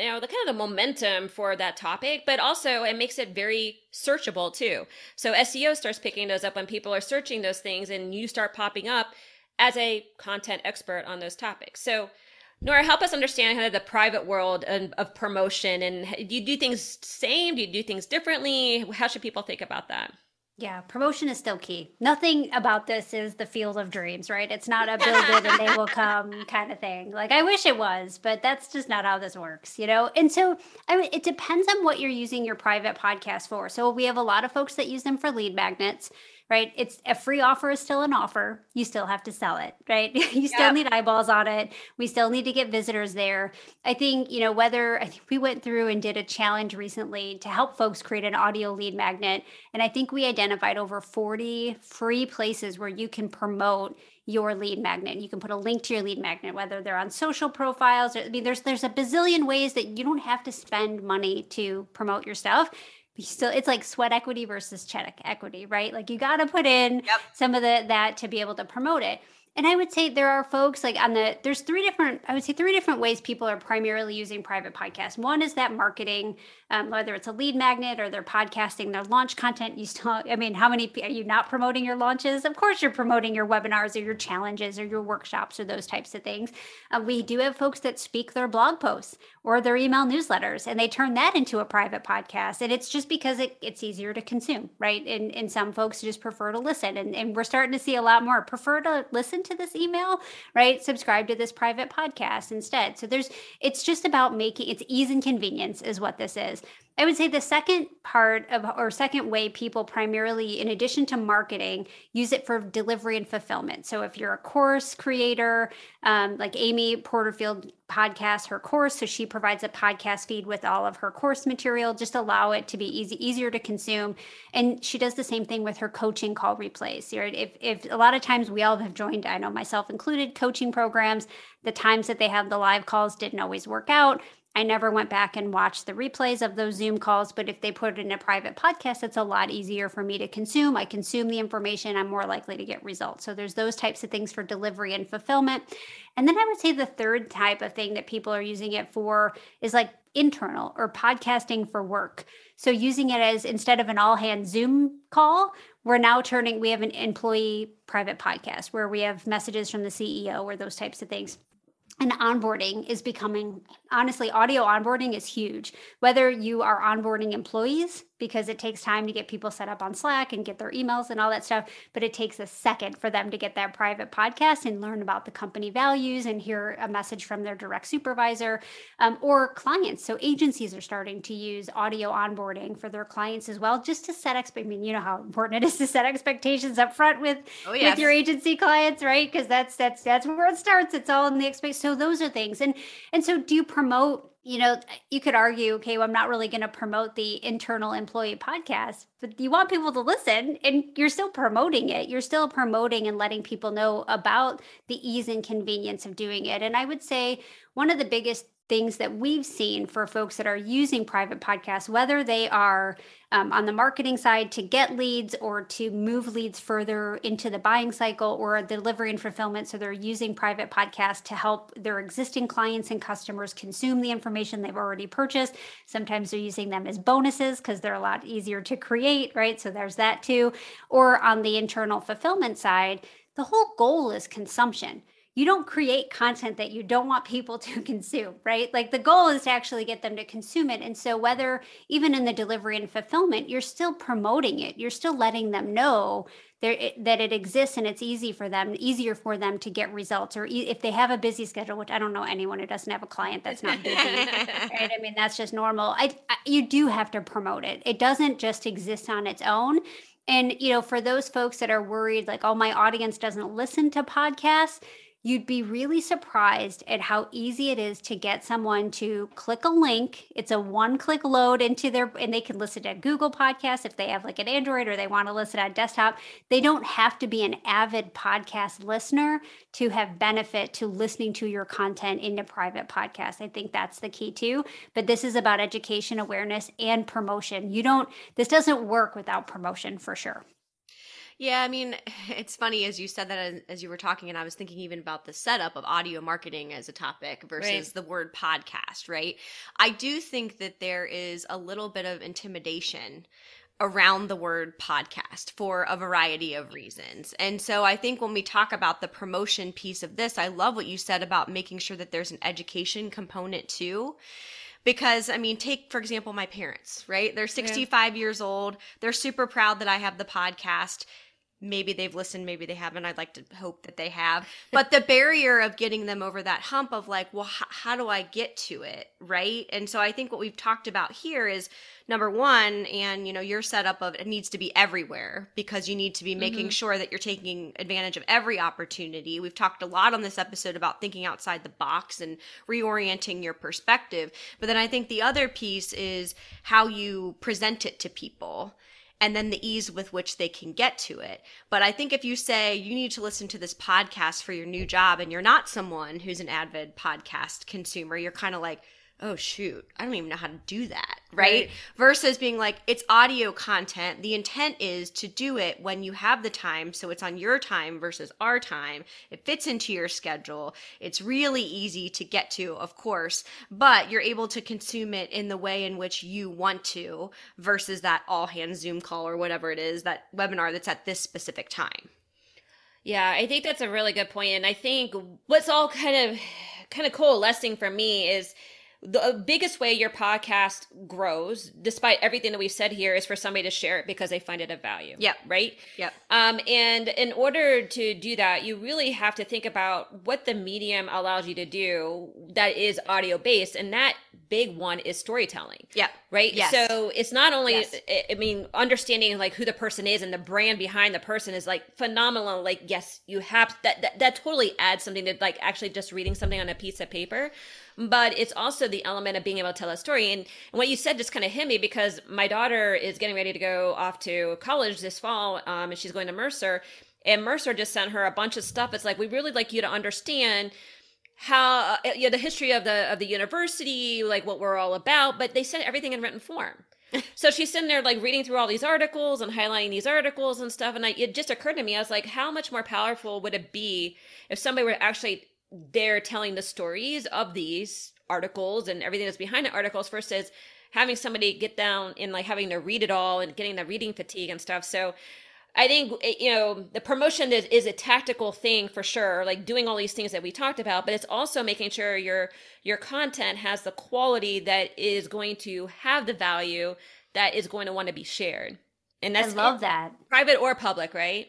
you know the kind of the momentum for that topic but also it makes it very searchable too. So seo starts picking those up when people are searching those things and you start popping up as a content expert on those topics. So nora help us understand kind of the private world of, promotion and do you do things same? Do you do things differently? How should people think about that Yeah, promotion is still key. Nothing about this is the field of dreams, right? It's not a build it and they will come kind of thing. Like I wish it was, but that's just not how this works, you know? And so I mean, it depends on what you're using your private podcast for. So we have a lot of folks that use them for lead magnets, right? It's a free offer is still an offer. You still have to sell it, right? you still Yep. need eyeballs on it. We still need to get visitors there. I think, you know, whether I think we went through and did a challenge recently to help folks create an audio lead magnet. And I think we identified over 40 free places where you can promote your lead magnet. You can put a link to your lead magnet, whether they're on social profiles. Or, I mean, there's there's a bazillion ways that you don't have to spend money to promote your stuff. Still, it's like sweat equity versus check equity, right? Like you got to put in Yep. some of the that to be able to promote it. And I would say there are folks like on the there's three different I would say three different ways people are primarily using private podcasts. One is that marketing, um, whether it's a lead magnet or they're podcasting their launch content. You still, I mean, how many are you not promoting your launches? Of course, you're promoting your webinars or your challenges or your workshops or those types of things. Uh, we do have folks that speak their blog posts or their email newsletters, and they turn that into a private podcast. And it's just because it, it's easier to consume, right? And and some folks just prefer to listen, and and we're starting to see a lot more prefer to listen to this email, right? Subscribe to this private podcast instead. So there's it's just about making it's ease and convenience is what this is. I would say the second part of or second way people primarily, in addition to marketing, use it for delivery and fulfillment. So if you're a course creator, um, like Amy Porterfield podcast, her course, so she provides a podcast feed with all of her course material. Just allow it to be easy, easier to consume. And she does the same thing with her coaching call replays. Right? If if a lot of times we all have joined, I know myself included, coaching programs. The times that they have the live calls didn't always work out. I never went back and watched the replays of those Zoom calls, but if they put it in a private podcast, it's a lot easier for me to consume. I consume the information, I'm more likely to get results. So there's those types of things for delivery and fulfillment. And then I would say the third type of thing that people are using it for is like internal or podcasting for work. So using it as instead of an all hands Zoom call, we're now turning, we have an employee private podcast where we have messages from the CEO or those types of things. and onboarding is becoming honestly audio onboarding is huge. Whether you are onboarding employees because it takes time to get people set up on slack and get their emails and all that stuff but it takes a second for them to get that private podcast and learn about the company values and hear a message from their direct supervisor um, or clients. So agencies are starting to use audio onboarding for their clients as well just to set expect I mean you know how important it is to set expectations up front with oh, yes. with your agency clients right? Because that's that's that's where it starts. It's all in the expect so those are things. And and so do you promote you know you could argue okay well i'm not really going to promote the internal employee podcast but you want people to listen and you're still promoting it. You're still promoting and letting people know about the ease and convenience of doing it. And i would say one of the biggest things that we've seen for folks that are using private podcasts, whether they are um, on the marketing side to get leads or to move leads further into the buying cycle or delivery and fulfillment. So they're using private podcasts to help their existing clients and customers consume the information they've already purchased. Sometimes they're using them as bonuses because they're a lot easier to create, right? So there's that too. Or on the internal fulfillment side, the whole goal is consumption you don't create content that you don't want people to consume, right? Like the goal is to actually get them to consume it. And so, whether even in the delivery and fulfillment, you're still promoting it, you're still letting them know there, that it exists and it's easy for them, easier for them to get results. Or if they have a busy schedule, which I don't know anyone who doesn't have a client that's not busy, right? I mean, that's just normal. I, I, you do have to promote it. It doesn't just exist on its own. And, you know, for those folks that are worried, like, oh, my audience doesn't listen to podcasts, You'd be really surprised at how easy it is to get someone to click a link. It's a one click load into their, and they can listen to Google Podcasts if they have like an Android or they want to listen on desktop. They don't have to be an avid podcast listener to have benefit to listening to your content in a private podcast. I think that's the key too. But this is about education, awareness, and promotion. You don't, this doesn't work without promotion for sure. Yeah, I mean, it's funny as you said that as you were talking, and I was thinking even about the setup of audio marketing as a topic versus right. the word podcast, right? I do think that there is a little bit of intimidation around the word podcast for a variety of reasons. And so I think when we talk about the promotion piece of this, I love what you said about making sure that there's an education component too because I mean, take for example my parents, right? They're 65 yeah. years old. They're super proud that I have the podcast maybe they've listened, maybe they haven't. I'd like to hope that they have. But the barrier of getting them over that hump of like, well, h- how do I get to it? Right. And so I think what we've talked about here is number one, and you know, your setup of it needs to be everywhere because you need to be making mm-hmm. sure that you're taking advantage of every opportunity. We've talked a lot on this episode about thinking outside the box and reorienting your perspective. But then I think the other piece is how you present it to people and then the ease with which they can get to it. But I think if you say you need to listen to this podcast for your new job and you're not someone who's an avid podcast consumer, you're kind of like, oh shoot, I don't even know how to do that, right? right? Versus being like, it's audio content. The intent is to do it when you have the time. So it's on your time versus our time. It fits into your schedule. It's really easy to get to, of course, but you're able to consume it in the way in which you want to versus that all hands Zoom call or whatever it is, that webinar that's at this specific time. Yeah, I think that's a really good point. And I think what's all kind of kind of coalescing for me is the uh, biggest way your podcast grows, despite everything that we've said here, is for somebody to share it because they find it of value. Yep. Right? Yep. Um, and in order to do that, you really have to think about what the medium allows you to do that is audio based. And that big one is storytelling. Yep. Right? Yes. So it's not only, yes. I mean, understanding like who the person is and the brand behind the person is like phenomenal. Like, yes, you have that, that, that totally adds something to like actually just reading something on a piece of paper but it's also the element of being able to tell a story. And, and what you said just kind of hit me because my daughter is getting ready to go off to college this fall, um, and she's going to Mercer. And Mercer just sent her a bunch of stuff. It's like we really like you to understand how uh, you know the history of the of the university, like what we're all about. But they sent everything in written form. so she's sitting there like reading through all these articles and highlighting these articles and stuff and I, it just occurred to me i was like how much more powerful would it be if somebody were actually they're telling the stories of these articles and everything that's behind the articles versus having somebody get down and like having to read it all and getting the reading fatigue and stuff. So I think eh, you know the promotion is, is a tactical thing for sure, like doing all these things that we talked about, but it's also making sure your your content has the quality that is going to have the value that is going to want to be shared. And that's I love that. Private or public, right?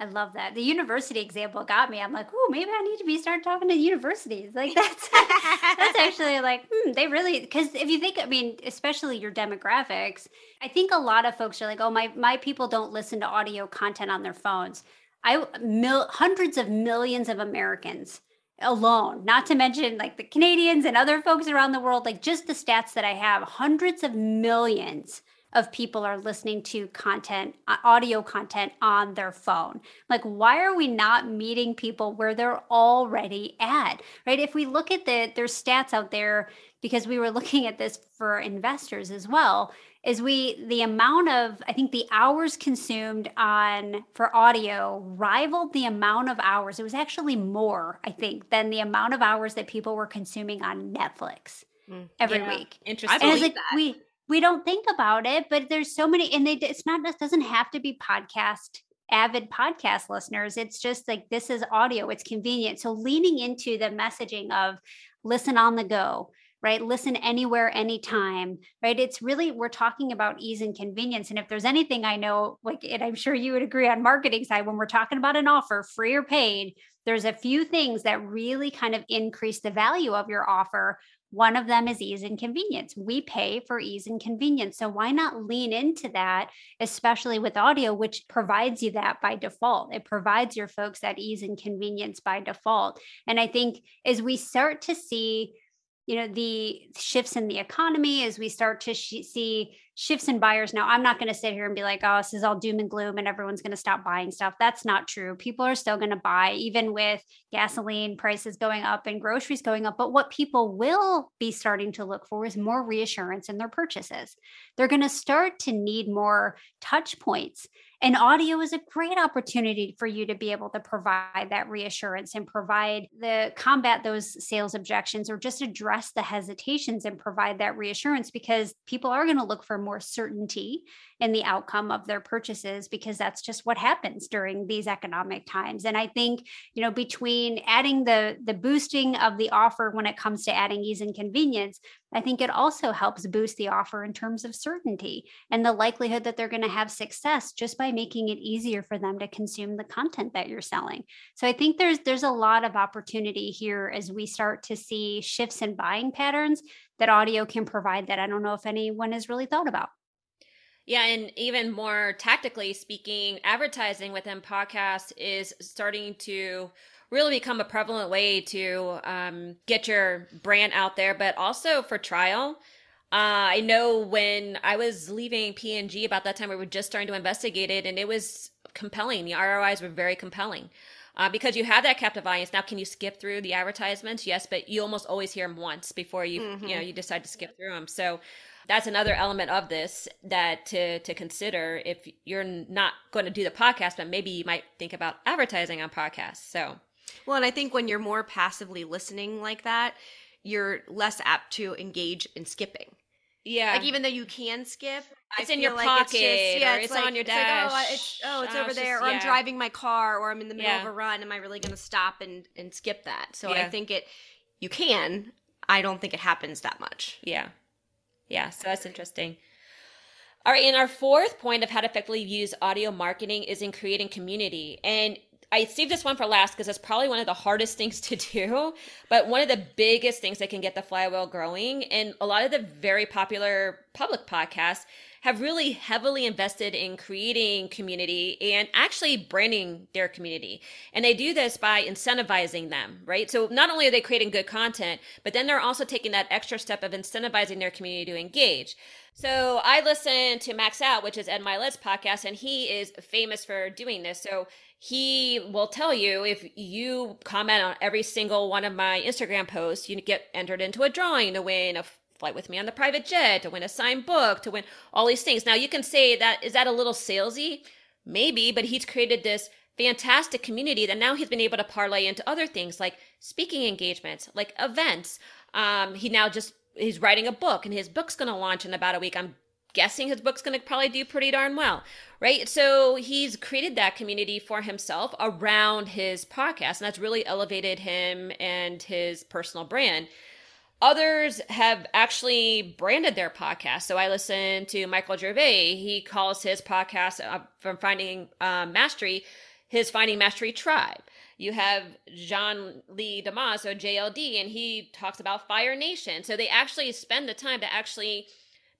I love that. The university example got me. I'm like, oh, maybe I need to be start talking to universities. Like that's that's actually like, hmm, they really because if you think, I mean, especially your demographics, I think a lot of folks are like, oh, my my people don't listen to audio content on their phones. I mil, hundreds of millions of Americans alone, not to mention like the Canadians and other folks around the world, like just the stats that I have, hundreds of millions of people are listening to content, uh, audio content on their phone. Like, why are we not meeting people where they're already at? Right? If we look at the there's stats out there because we were looking at this for investors as well is we the amount of i think the hours consumed on for audio rivaled the amount of hours it was actually more i think than the amount of hours that people were consuming on netflix mm, every yeah. week interesting and it's like that. we we don't think about it, but there's so many, and they it's not it doesn't have to be podcast avid podcast listeners. It's just like this is audio, it's convenient. So leaning into the messaging of listen on the go, right? Listen anywhere, anytime, right? It's really, we're talking about ease and convenience. And if there's anything I know, like, and I'm sure you would agree on marketing side, when we're talking about an offer, free or paid, there's a few things that really kind of increase the value of your offer one of them is ease and convenience. We pay for ease and convenience. So why not lean into that, especially with audio, which provides you that by default? It provides your folks that ease and convenience by default. And I think as we start to see you know the shifts in the economy as we start to sh- see shifts in buyers. Now i'm not going to sit here and be like oh this is all doom and gloom and everyone's going to stop buying stuff. That's not true. People are still going to buy even with gasoline prices going up and groceries going up. But what people will be starting to look for is more reassurance in their purchases. They're going to start to need more touch points and audio is a great opportunity for you to be able to provide that reassurance and provide the combat those sales objections or just address the hesitations and provide that reassurance because people are going to look for more certainty in the outcome of their purchases because that's just what happens during these economic times. And i think you know between adding the the boosting of the offer when it comes to adding ease and convenience i think it also helps boost the offer in terms of certainty and the likelihood that they're going to have success just by making it easier for them to consume the content that you're selling. So i think there's there's a lot of opportunity here as we start to see shifts in buying patterns that audio can provide that i don't know if anyone has really thought about. Yeah, and even more tactically speaking, advertising within podcasts is starting to really become a prevalent way to um, get your brand out there, but also for trial. Uh, I know when I was leaving P&G about that time, we were just starting to investigate it, and it was compelling. The ROIs were very compelling. Uh, because you have that captive audience. Now, can you skip through the advertisements? Yes, but you almost always hear them once before you, mm-hmm. you know, you decide to skip through them. So that's another element of this that to to consider if you're not going to do the podcast but maybe you might think about advertising on podcasts so well and i think when you're more passively listening like that you're less apt to engage in skipping yeah like even though you can skip it's I in your like pocket it's just, yeah, it's, it's like, on your dash. Like, oh, it's, oh, it's over there. Just, or yeah. I'm driving my car or I'm in the middle yeah. of a run. Am I really going to stop and, and skip that? So yeah. I think it, you can. I don't think it happens that much. Yeah. Yeah, so that's interesting. All right, and our fourth point of how to effectively use audio marketing is in creating community. And I saved this one for last because it's probably one of the hardest things to do, but one of the biggest things that can get the flywheel growing. And a lot of the very popular public podcasts have really heavily invested in creating community and actually branding their community. And they do this by incentivizing them, right? So not only are they creating good content, but then they're also taking that extra step of incentivizing their community to engage. So I listen to Max Out, which is Ed Mylett's podcast, and he is famous for doing this. So he will tell you if you comment on every single one of my Instagram posts, you get entered into a drawing to win a flight with me on the private jet, to win a signed book, to win all these things. Now you can say that is that a little salesy? Maybe, but he's created this fantastic community that now he's been able to parlay into other things like speaking engagements, like events. Um, he now just he's writing a book and his book's going to launch in about a week. I'm guessing his book's going to probably do pretty darn well, right? So he's created that community for himself around his podcast, and that's really elevated him and his personal brand. Others have actually branded their podcast. So I listen to Michael Gervais. He calls his podcast uh, from Finding uh, Mastery his Finding Mastery Tribe. You have John Lee Dumas, so JLD, and he talks about Fire Nation. So they actually spend the time to actually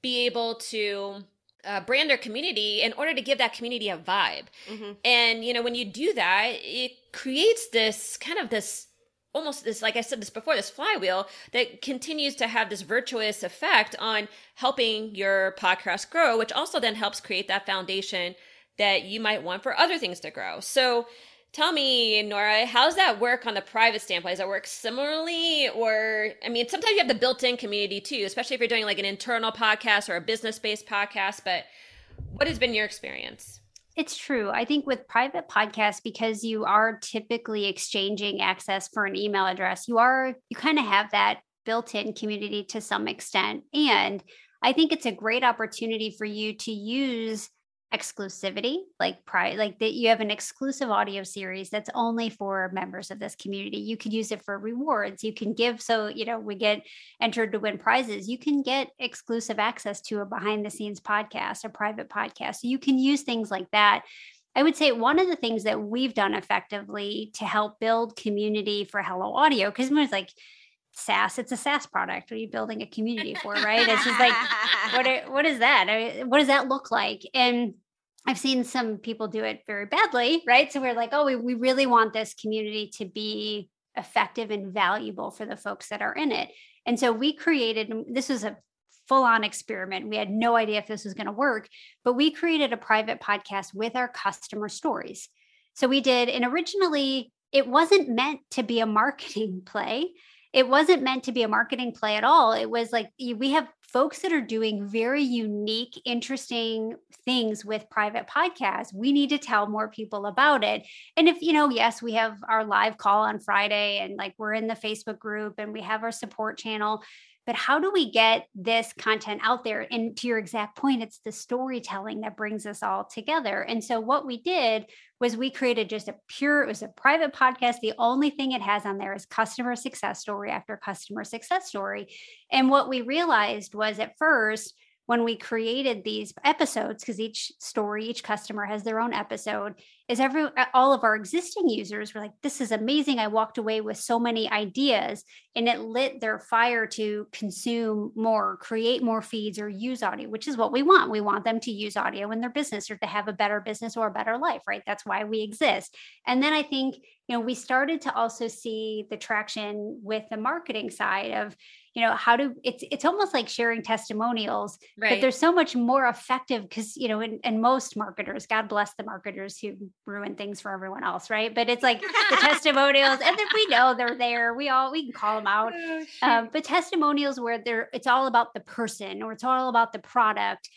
be able to uh, brand their community in order to give that community a vibe. Mm-hmm. And, you know, when you do that, it creates this kind of this almost this like i said this before this flywheel that continues to have this virtuous effect on helping your podcast grow which also then helps create that foundation that you might want for other things to grow so Tell me, Nora, how's that work on the private standpoint? Does that work similarly? Or, I mean, sometimes you have the built in community too, especially if you're doing like an internal podcast or a business based podcast. But what has been your experience? It's true. I think with private podcasts, because you are typically exchanging access for an email address, you are, you kind of have that built in community to some extent. And I think it's a great opportunity for you to use exclusivity like pri like that you have an exclusive audio series that's only for members of this community you could use it for rewards you can give so you know we get entered to win prizes you can get exclusive access to a behind the scenes podcast a private podcast so you can use things like that I would say one of the things that we've done effectively to help build community for Hello Audio, because it's like SaaS, it's a SaaS product. What are you building a community for, right? It's just like, what, what is that? I mean, what does that look like? And I've seen some people do it very badly, right? So we're like, oh, we, we really want this community to be effective and valuable for the folks that are in it. And so we created, this was a full on experiment. We had no idea if this was going to work, but we created a private podcast with our customer stories. So we did, and originally it wasn't meant to be a marketing play it wasn't meant to be a marketing play at all. It was like we have folks that are doing very unique, interesting things with private podcasts. We need to tell more people about it. And if, you know, yes, we have our live call on Friday and like we're in the Facebook group and we have our support channel but how do we get this content out there? And to your exact point it's the storytelling that brings us all together. And so what we did was we created just a pure it was a private podcast. The only thing it has on there is customer success story after customer success story. And what we realized was at first when we created these episodes because each story each customer has their own episode is every uh, all of our existing users were like this is amazing. I walked away with so many ideas and it lit their fire to consume more create more feeds or use audio which is what we want. We want them to use audio in their business or to have a better business or a better life right? That's why we exist. And then i think you know we started to also see the traction with the marketing side of you know how do it's it's almost like sharing testimonials right. but there's so much more effective because you know and, and most marketers god bless the marketers who ruin things for everyone else right but it's like the testimonials and then we know they're there we all we can call them out oh, um, but testimonials where they're it's all about the person or it's all about the product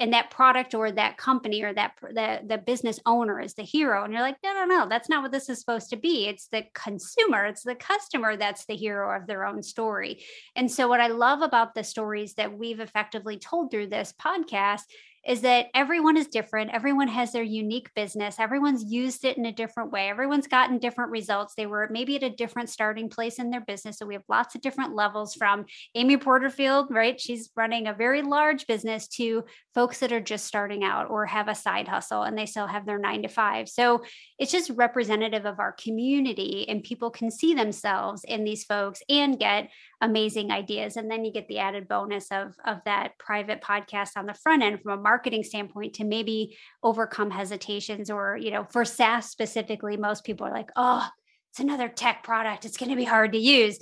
and that product or that company or that the, the business owner is the hero and you're like no no no that's not what this is supposed to be. It's the consumer it's the customer that's the hero of their own story. And so what i love about the stories that we've effectively told through this podcast is that everyone is different. Everyone has their unique business. Everyone's used it in a different way. Everyone's gotten different results. They were maybe at a different starting place in their business. So we have lots of different levels from Amy Porterfield, right? She's running a very large business to folks that are just starting out or have a side hustle and they still have their nine to five. So it's just representative of our community and people can see themselves in these folks and get amazing ideas and then you get the added bonus of of that private podcast on the front end from a marketing standpoint to maybe overcome hesitations or you know for SaaS specifically most people are like oh it's another tech product. It's going to be hard to use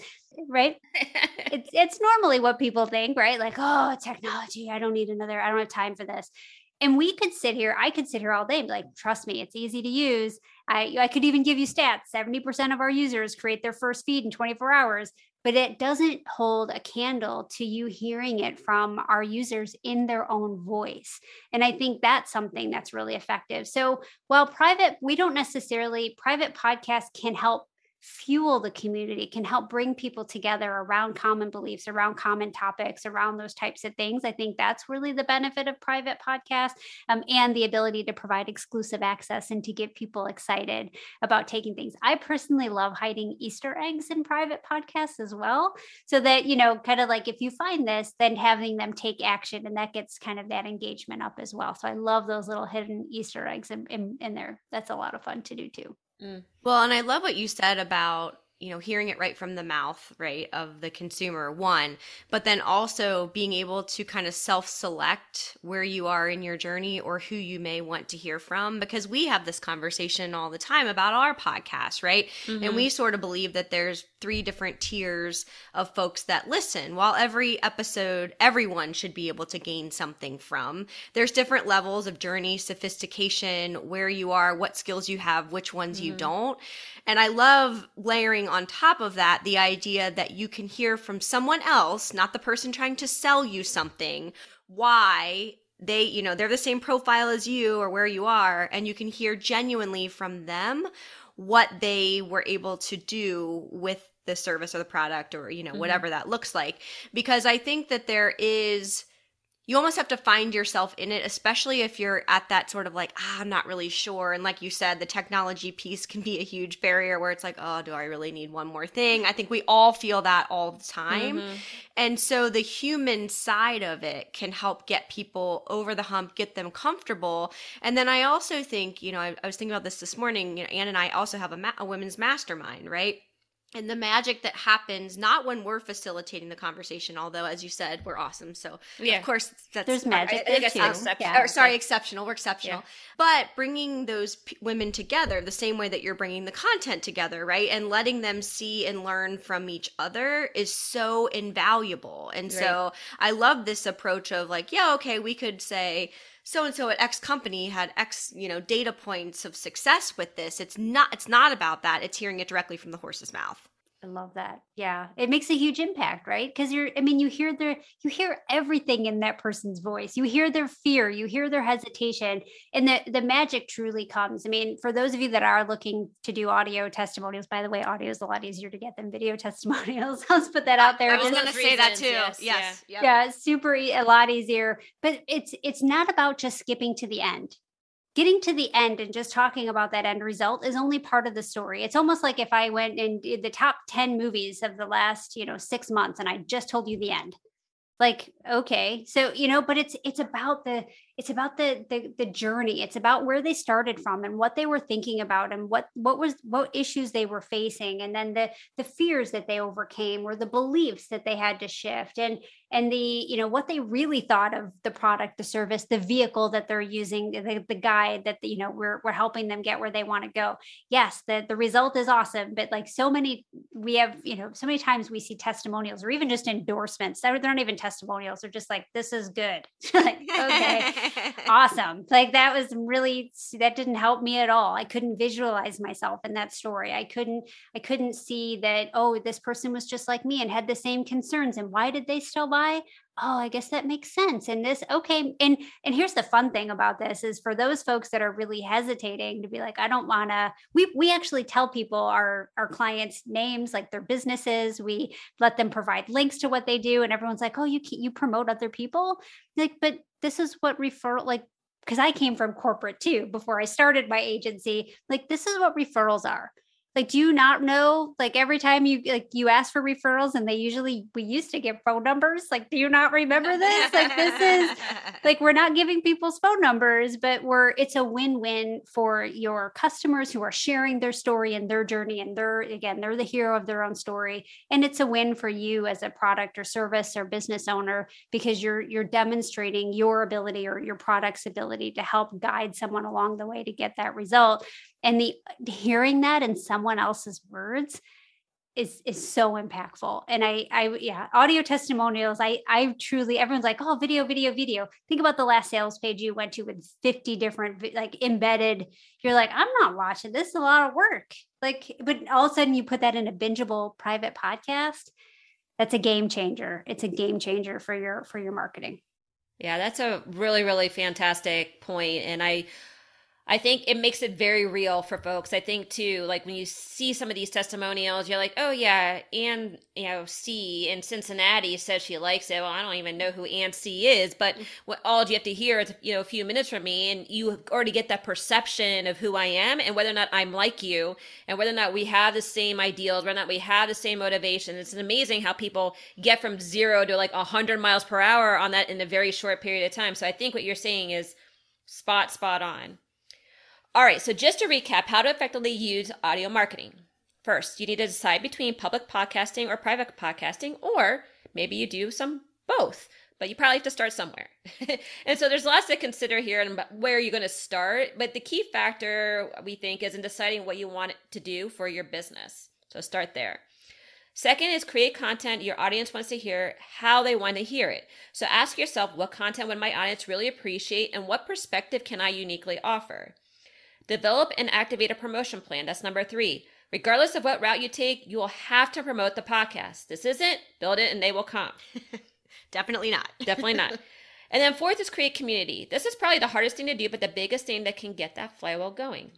right? It's it's normally what people think right? Like oh technology. I don't need another i don't have time for this and we could sit here i could sit here all day like trust me it's easy to use i i could even give you stats 70% of our users create their first feed in 24 hours but it doesn't hold a candle to you hearing it from our users in their own voice. And I think that's something that's really effective. So while private, we don't necessarily, private podcasts can help fuel the community, can help bring people together around common beliefs, around common topics, around those types of things. I think that's really the benefit of private podcasts um, and the ability to provide exclusive access and to get people excited about taking things. I personally love hiding Easter eggs in private podcasts as well. So that, you know, kind of like if you find this, then having them take action and that gets kind of that engagement up as well. So I love those little hidden Easter eggs in, in, in there. That's a lot of fun to do too. Mm. Well, and I love what you said about you know hearing it right from the mouth right of the consumer one but then also being able to kind of self-select where you are in your journey or who you may want to hear from because we have this conversation all the time about our podcast right mm-hmm. and we sort of believe that there's three different tiers of folks that listen while every episode everyone should be able to gain something from there's different levels of journey sophistication where you are what skills you have which ones mm-hmm. you don't and I love layering on top of that the idea that you can hear from someone else, not the person trying to sell you something, why they, you know, they're the same profile as you or where you are, and you can hear genuinely from them what they were able to do with the service or the product or, you know, mm-hmm. whatever that looks like. Because I think that there is you almost have to find yourself in it, especially if you're at that sort of like, ah, I'm not really sure. And like you said, the technology piece can be a huge barrier where it's like, oh, do I really need one more thing? I think we all feel that all the time. Mm-hmm. And so the human side of it can help get people over the hump, get them comfortable. And then I also think, you know, I, I was thinking about this this morning, you know, Anne and I also have a, ma- a women's mastermind, right? And the magic that happens not when we're facilitating the conversation although as you said we're awesome so yeah. of course that's there's magic I, I think there too. Yeah. Or, sorry exceptional we're exceptional yeah. but bringing those p- women together the same way that you're bringing the content together right and letting them see and learn from each other is so invaluable and right. so i love this approach of like yeah okay we could say so and so at X company had X, you know, data points of success with this. It's not it's not about that. It's hearing it directly from the horse's mouth. I love that. Yeah. It makes a huge impact, right? Because you're, I mean, you hear their, you hear everything in that person's voice. You hear their fear, you hear their hesitation, and the, the magic truly comes. I mean, for those of you that are looking to do audio testimonials, by the way, audio is a lot easier to get than video testimonials. Let's put that out there. I was going to say that too. Yes. yes. Yeah. yeah. Super, a lot easier, but it's, it's not about just skipping to the end getting to the end and just talking about that end result is only part of the story. It's almost like if I went and did the top 10 movies of the last, you know, 6 months and I just told you the end. Like, okay. So, you know, but it's it's about the it's about the, the the journey. It's about where they started mm. from and what they were thinking about and what what was what issues they were facing and then the the fears that they overcame or the beliefs that they had to shift and and the you know what they really thought of the product the service the vehicle that they're using the, the guide that you know we're, we're helping them get where they want to go. Yes the, the result is awesome but like so many we have you know so many times we see testimonials or even just endorsements. They're, they're not even testimonials. They're just like this is good. Like okay awesome. Like that was really that didn't help me at all. I couldn't visualize myself in that story. I couldn't I couldn't see that oh this person was just like me and had the same concerns and why did they still buy? oh i guess that makes sense and this okay and and here's the fun thing about this is for those folks that are really hesitating to be like i don't want to we we actually tell people our our clients names like their businesses we let them provide links to what they do and everyone's like oh you you promote other people like but this is what referral like because i came from corporate too before i started my agency like this is what referrals are like do you not know like every time you like you ask for referrals and they usually we used to get phone numbers like do you not remember this? Like this is like we're not giving people's phone numbers but we're it's a win-win for your customers who are sharing their story and their journey and they're again they're the hero of their own story. And it's a win for you as a product or service or business owner because you're you're demonstrating your ability or your product's ability to help guide someone along the way to get that result and the hearing that in someone else's words is is so impactful. And i i yeah audio testimonials i i truly everyone's like oh video video video. Think about the last sales page you went to with 50 different like embedded. You're like i'm not watching this is a lot of work. Like but all of a sudden you put that in a bingeable private podcast that's a game changer. It's a game changer for your for your marketing. Yeah that's a really really fantastic point. And i I think it makes it very real for folks. I think too, like when you see some of these testimonials, you're like, oh yeah, Anne, you know, C in Cincinnati says she likes it. Well, I don't even know who Anne C is, but mm. what all you have to hear is, you know, a few minutes from me, and you already get that perception of who I am and whether or not I'm like you, and whether or not we have the same ideals, whether or not we have the same motivation. It's amazing how people get from zero to like a hundred miles per hour on that in a very short period of time. So I think what you're saying is spot spot on. All right, so just to recap how to effectively use audio marketing. First, you need to decide between public podcasting or private podcasting, or maybe you do some both, but you probably have to start somewhere. and so there's lots to consider here and where you're going to start. But the key factor we think is in deciding what you want to do for your business. So start there. Second is create content your audience wants to hear, how they want to hear it. So ask yourself what content would my audience really appreciate and what perspective can I uniquely offer? Develop and activate a promotion plan. That's number three. Regardless of what route you take, you will have to promote the podcast. This isn't build it and they will come. Definitely not. Definitely not. And then fourth is create community. This is probably the hardest thing to do, but the biggest thing that can get that flywheel going.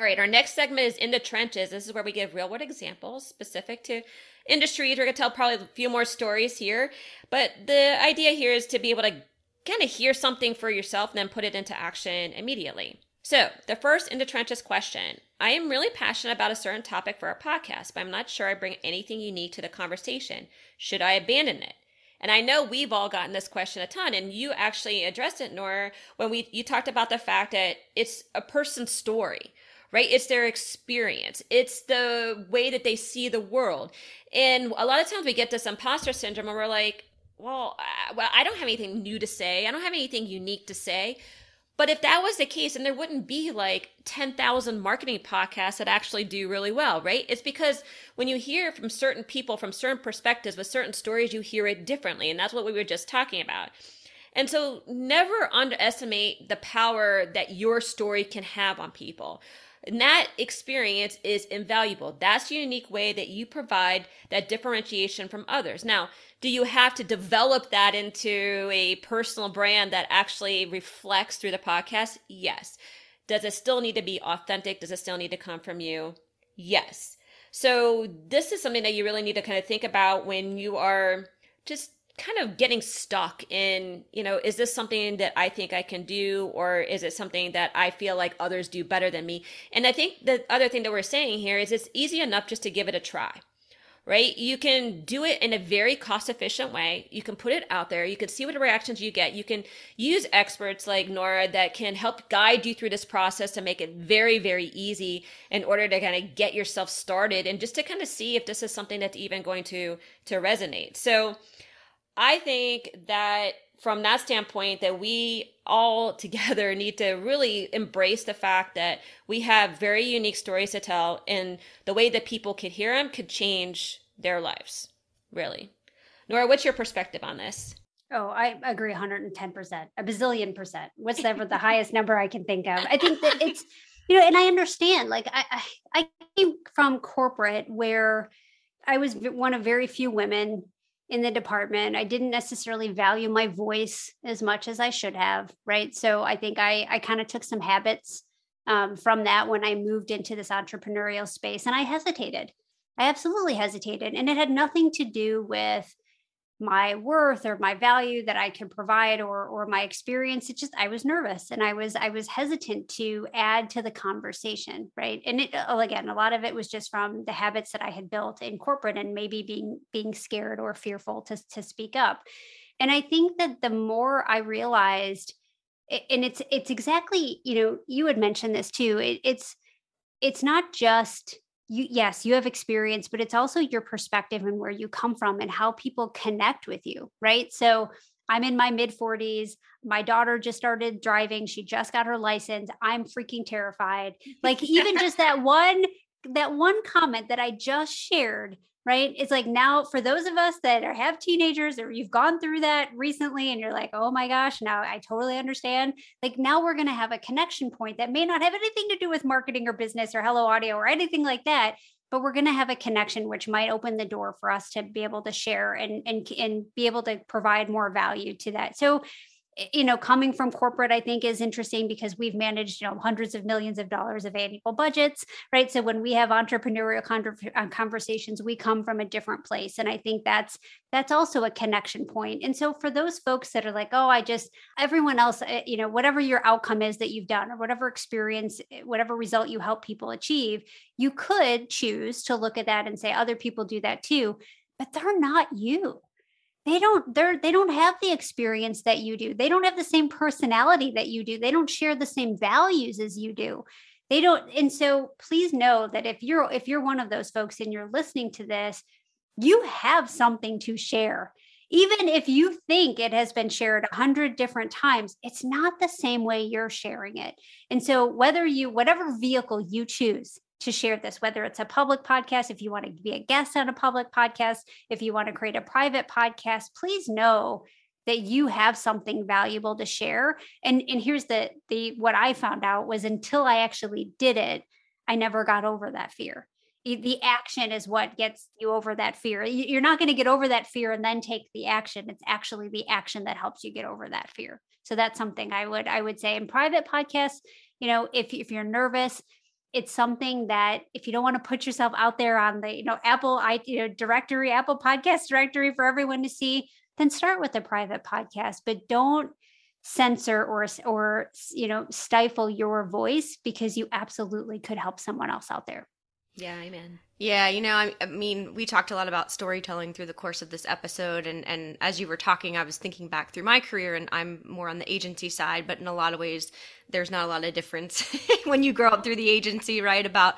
All right, our next segment is in the trenches. This is where we give real world examples specific to industries. We're going to tell probably a few more stories here, but the idea here is to be able to kind of hear something for yourself and then put it into action immediately. So, the first in the trenches question I am really passionate about a certain topic for our podcast, but I'm not sure I bring anything unique to the conversation. Should I abandon it? And I know we've all gotten this question a ton, and you actually addressed it, Nora, when we you talked about the fact that it's a person's story, right? It's their experience. It's the way that they see the world. And a lot of times we get this imposter syndrome and we're like, well, uh, well, I don't have anything new to say. I don't have anything unique to say. But if that was the case, then there wouldn't be like 10,000 marketing podcasts that actually do really well, right? It's because when you hear from certain people from certain perspectives with certain stories, you hear it differently. And that's what we were just talking about. And so never underestimate the power that your story can have on people. And that experience is invaluable. That's the unique way that you provide that differentiation from others. Now, do you have to develop that into a personal brand that actually reflects through the podcast? Yes. Does it still need to be authentic? Does it still need to come from you? Yes. So, this is something that you really need to kind of think about when you are just kind of getting stuck in, you know, is this something that I think I can do or is it something that I feel like others do better than me? And I think the other thing that we're saying here is it's easy enough just to give it a try right? You can do it in a very cost efficient way. You can put it out there. You can see what reactions you get. You can use experts like Nora that can help guide you through this process to make it very, very easy in order to kind of get yourself started and just to kind of see if this is something that's even going to to resonate. So I think that from that standpoint that we all together need to really embrace the fact that we have very unique stories to tell and the way that people could hear them could change their lives really nora what's your perspective on this Oh, I agree 110%, a bazillion percent. What's ever the highest number I can think of? I think that it's, you know, and I understand, like, I, I, I came from corporate where I was one of very few women in the department. I didn't necessarily value my voice as much as I should have, right? So I think I I kind of took some habits um, from that when I moved into this entrepreneurial space, and I hesitated. I absolutely hesitated, and it had nothing to do with my worth or my value that I can provide or or my experience it just I was nervous and I was I was hesitant to add to the conversation right? And it oh, again a lot of it was just from the habits that I had built in corporate and maybe being being scared or fearful to to speak up. And I think that the more I realized and it's it's exactly you know you had mentioned this too it, it's it's not just you yes you have experience but it's also your perspective and where you come from and how people connect with you right? So i'm in my mid 40s my daughter just started driving she just got her license i'm freaking terrified. Like even just that one that one comment that i just shared right? It's like now for those of us that are, have teenagers or you've gone through that recently and you're like, oh my gosh, now I totally understand. Like now we're going to have a connection point that may not have anything to do with marketing or business or hello audio or anything like that. But we're going to have a connection which might open the door for us to be able to share and and and be able to provide more value to that. So you know coming from corporate i think is interesting because we've managed you know hundreds of millions of dollars of annual budgets right? So when we have entrepreneurial uh, conversations we come from a different place. And i think that's that's also a connection point. And so for those folks that are like oh i just everyone else eh, you know whatever your outcome is that you've done or whatever experience eh, whatever result you help people achieve you could choose to look at that and say other people do that too but they're not you they don't they're they don't have the experience that you do. They don't have the same personality that you do. They don't share the same values as you do. They don't and so please know that if you're if you're one of those folks and you're listening to this you have something to share. Even if you think it has been shared a hundred different times it's not the same way you're sharing it. And so whether you whatever vehicle you choose to share this, whether it's a public podcast, if you want to be a guest on a public podcast, if you want to create a private podcast, please know that you have something valuable to share. And and here's the the what I found out was until I actually did it, I never got over that fear. The action is what gets you over that fear. You're not going to get over that fear and then take the action. It's actually the action that helps you get over that fear. So that's something I would I would say in private podcasts, you know, if if you're nervous, it's something that if you don't want to put yourself out there on the you know apple i you know directory apple podcast directory for everyone to see then start with a private podcast but don't censor or or you know stifle your voice because you absolutely could help someone else out there yeah, amen. Yeah, you know, I, I, mean, we talked a lot about storytelling through the course of this episode, and and as you were talking, I was thinking back through my career, and I'm more on the agency side, but in a lot of ways, there's not a lot of difference when you grow up through the agency, right? About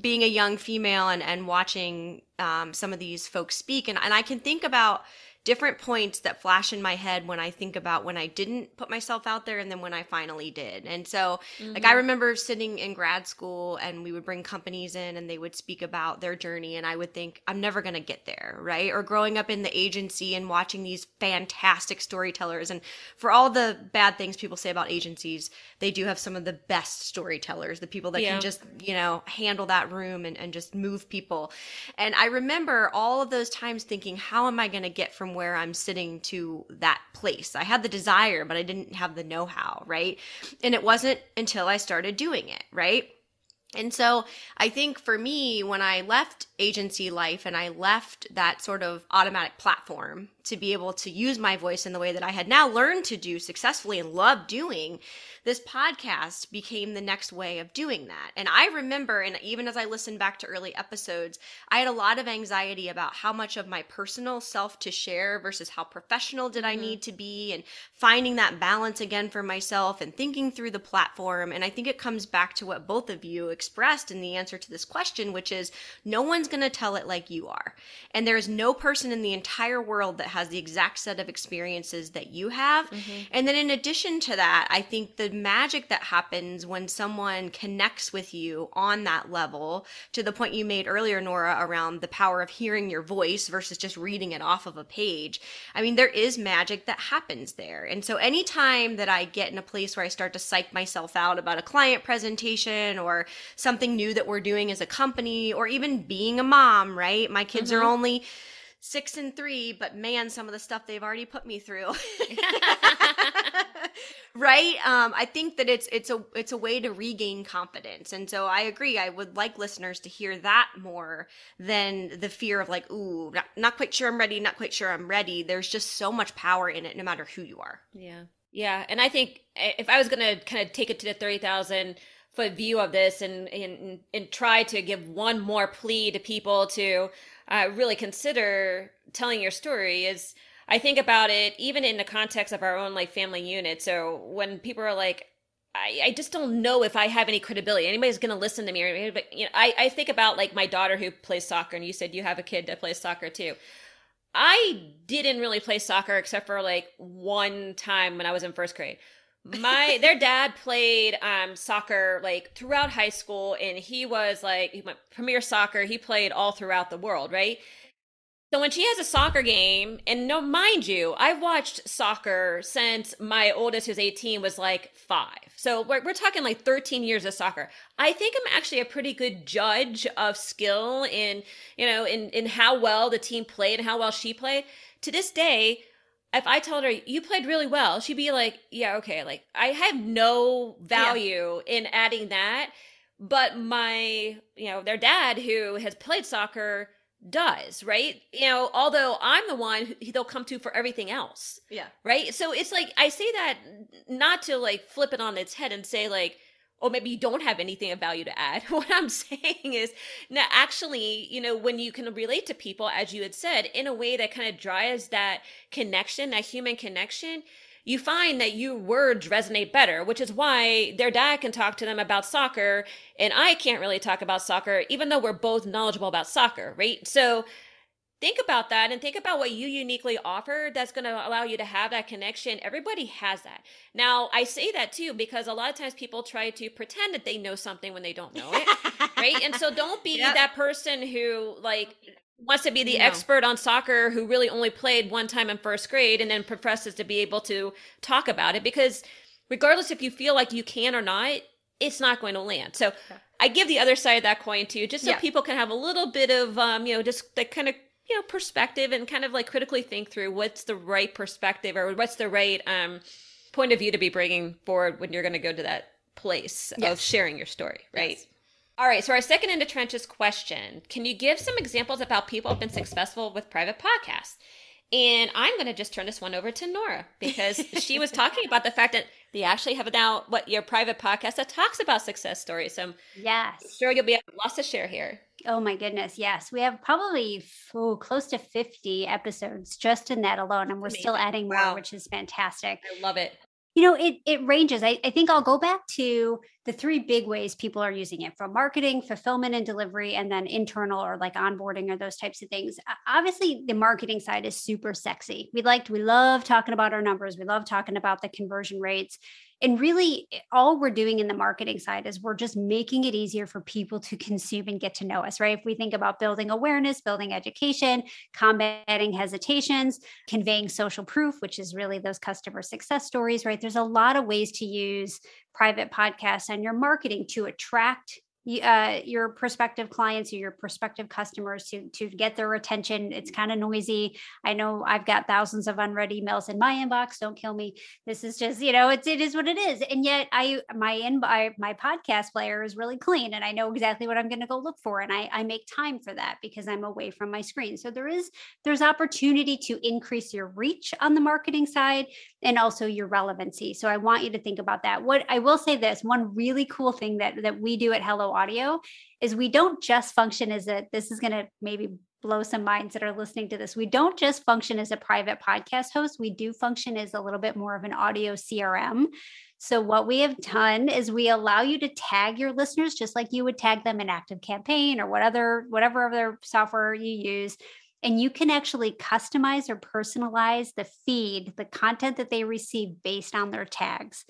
being a young female and and watching um, some of these folks speak, and and I can think about different points that flash in my head when I think about when I didn't put myself out there and then when I finally did. And so, mm-hmm. like, I mm-hmm. remember sitting in grad school and we would bring companies in and they would speak about their journey. And I would think, I'm never going to get there, right? Or growing up in the agency and watching these fantastic storytellers. And for all the bad things people say about agencies, they do have some of the best storytellers, the people that yeah. can just, you know, handle that room and, and just move people. And I remember all of those times thinking, how am I going to get from where I'm sitting to that place. I had the desire, but I didn't have the know how, right? And it wasn't until I started doing it, right? And so I think for me, when I left agency life and I left that sort of automatic platform to be able to use my voice in the way that I had now learned to do successfully and love doing, this podcast became the next way of doing that. And I remember, and even as I listened back to early episodes, I had a lot of anxiety about how much of my personal self to share versus how professional did I mm-hmm. need to be, and finding that balance again for myself and thinking through the platform. And I think it comes back to what both of you expressed in the answer to this question, which is no one's going to tell it like you are. And there is no person in the entire world that has the exact set of experiences that you have. Mm-hmm. And then in addition to that, I think the magic that happens when someone connects with you on that level to the point you made earlier, Nora, around the power of hearing your voice versus just reading it off of a page. I mean, there is magic that happens there. And so anytime that I get in a place where I start to psych myself out about a client presentation or something new that we're doing as a company or even being a mom, right? My kids mm-hmm. are only six and three, but man, some of the stuff they've already put me through. right? Um, I think that it's it's a it's a way to regain confidence, and so I agree. I would like listeners to hear that more than the fear of like, ooh, not, not quite sure I'm ready, not quite sure I'm ready. There's just so much power in it, no matter who you are. Yeah, yeah, and I think eh, if I was gonna kind of take it to the thirty thousand foot view of this and and and try to give one more plea to people to uh, really consider telling your story is I think about it even in the context of our own like family unit. So when people are like, I, I just don't know if I have any credibility. Anybody's going to listen to me. But you know, I, I think about like my daughter who plays soccer, and you said you have a kid that plays soccer too. I didn't really play soccer except for like one time when I was in first grade my their dad played um soccer like throughout high school and he was like he went premier soccer he played all throughout the world right so when she has a soccer game, and no, mind you, I've watched soccer since my oldest, who's 18, was like five. So we're, we're talking like 13 years of soccer. I think I'm actually a pretty good judge of skill in, you know, in, in how well the team played and how well she played. To this day, if I told her you played really well, she'd be like, "Yeah, okay." Like I have no value yeah. in adding that, but my, you know, their dad who has played soccer does, right? You know, although I'm the one who they'll come to for everything else. Yeah. Right? So it's like I say that not to like flip it on its head and say like or maybe you don't have anything of value to add. What I'm saying is, now actually, you know, when you can relate to people, as you had said, in a way that kind of drives that connection, that human connection, you find that your words resonate better, which is why their dad can talk to them about soccer and I can't really talk about soccer, even though we're both knowledgeable about soccer, right? So think about that and think about what you uniquely offer that's going to allow you to have that connection. Everybody has that. Now, I say that too because a lot of times people try to pretend that they know something when they don't know it, right? And so don't be yep. that person who like wants to be the no. expert on soccer who really only played one time in first grade and then professes to be able to talk about it because regardless if you feel like you can or not, it's not going to land. So I give the other side of that coin too, just so yeah. people can have a little bit of, um, you know, just that kind of you know perspective and kind of like critically think through what's the right perspective or what's the right um point of view to be bringing forward when you're going to go to that place yes. of sharing your story right yes. all right so our second into trenches question can you give some examples of how people have been successful with private podcasts and I'm going to just turn this one over to Nora because she was talking about the fact that they actually have now what your private podcast that talks about success stories. So yes, I'm sure you'll be lots to share here. Oh my goodness, yes, we have probably oh, close to 50 episodes just in that alone, and we're Amazing. still adding more, wow. which is fantastic. I love it you know it it ranges I, I think i'll go back to the three big ways people are using it from marketing fulfillment and delivery and then internal or like onboarding or those types of things obviously the marketing side is super sexy we liked we love talking about our numbers we love talking about the conversion rates and really, eh, all we're doing in the marketing side is we're just making it easier for people to consume and get to know us, right? If we think about building awareness, building education, combating hesitations, conveying social proof, which is really those customer success stories, right? There's a lot of ways to use private podcasts and your marketing to attract uh, your prospective clients or your prospective customers to to get their attention. It's kind of noisy. I know I've got thousands of unread emails in my inbox. Don't kill me. This is just you know it's it is what it is. And yet I my in my, my podcast player is really clean, and I know exactly what I'm going to go look for, and I I make time for that because I'm away from my screen. So there is there's opportunity to increase your reach on the marketing side and also your relevancy. So I want you to think about that. What I will say this one really cool thing that that we do at Hello audio is we don't just function as a this is going to maybe blow some minds that are listening to this. We don't just function as a private podcast host. We do function as a little bit more of an audio crm so what we have done is we allow you to tag your listeners just like you would tag them in ActiveCampaign or whatever whatever other software you use. And you can actually customize or personalize the feed the content that they receive based on their tags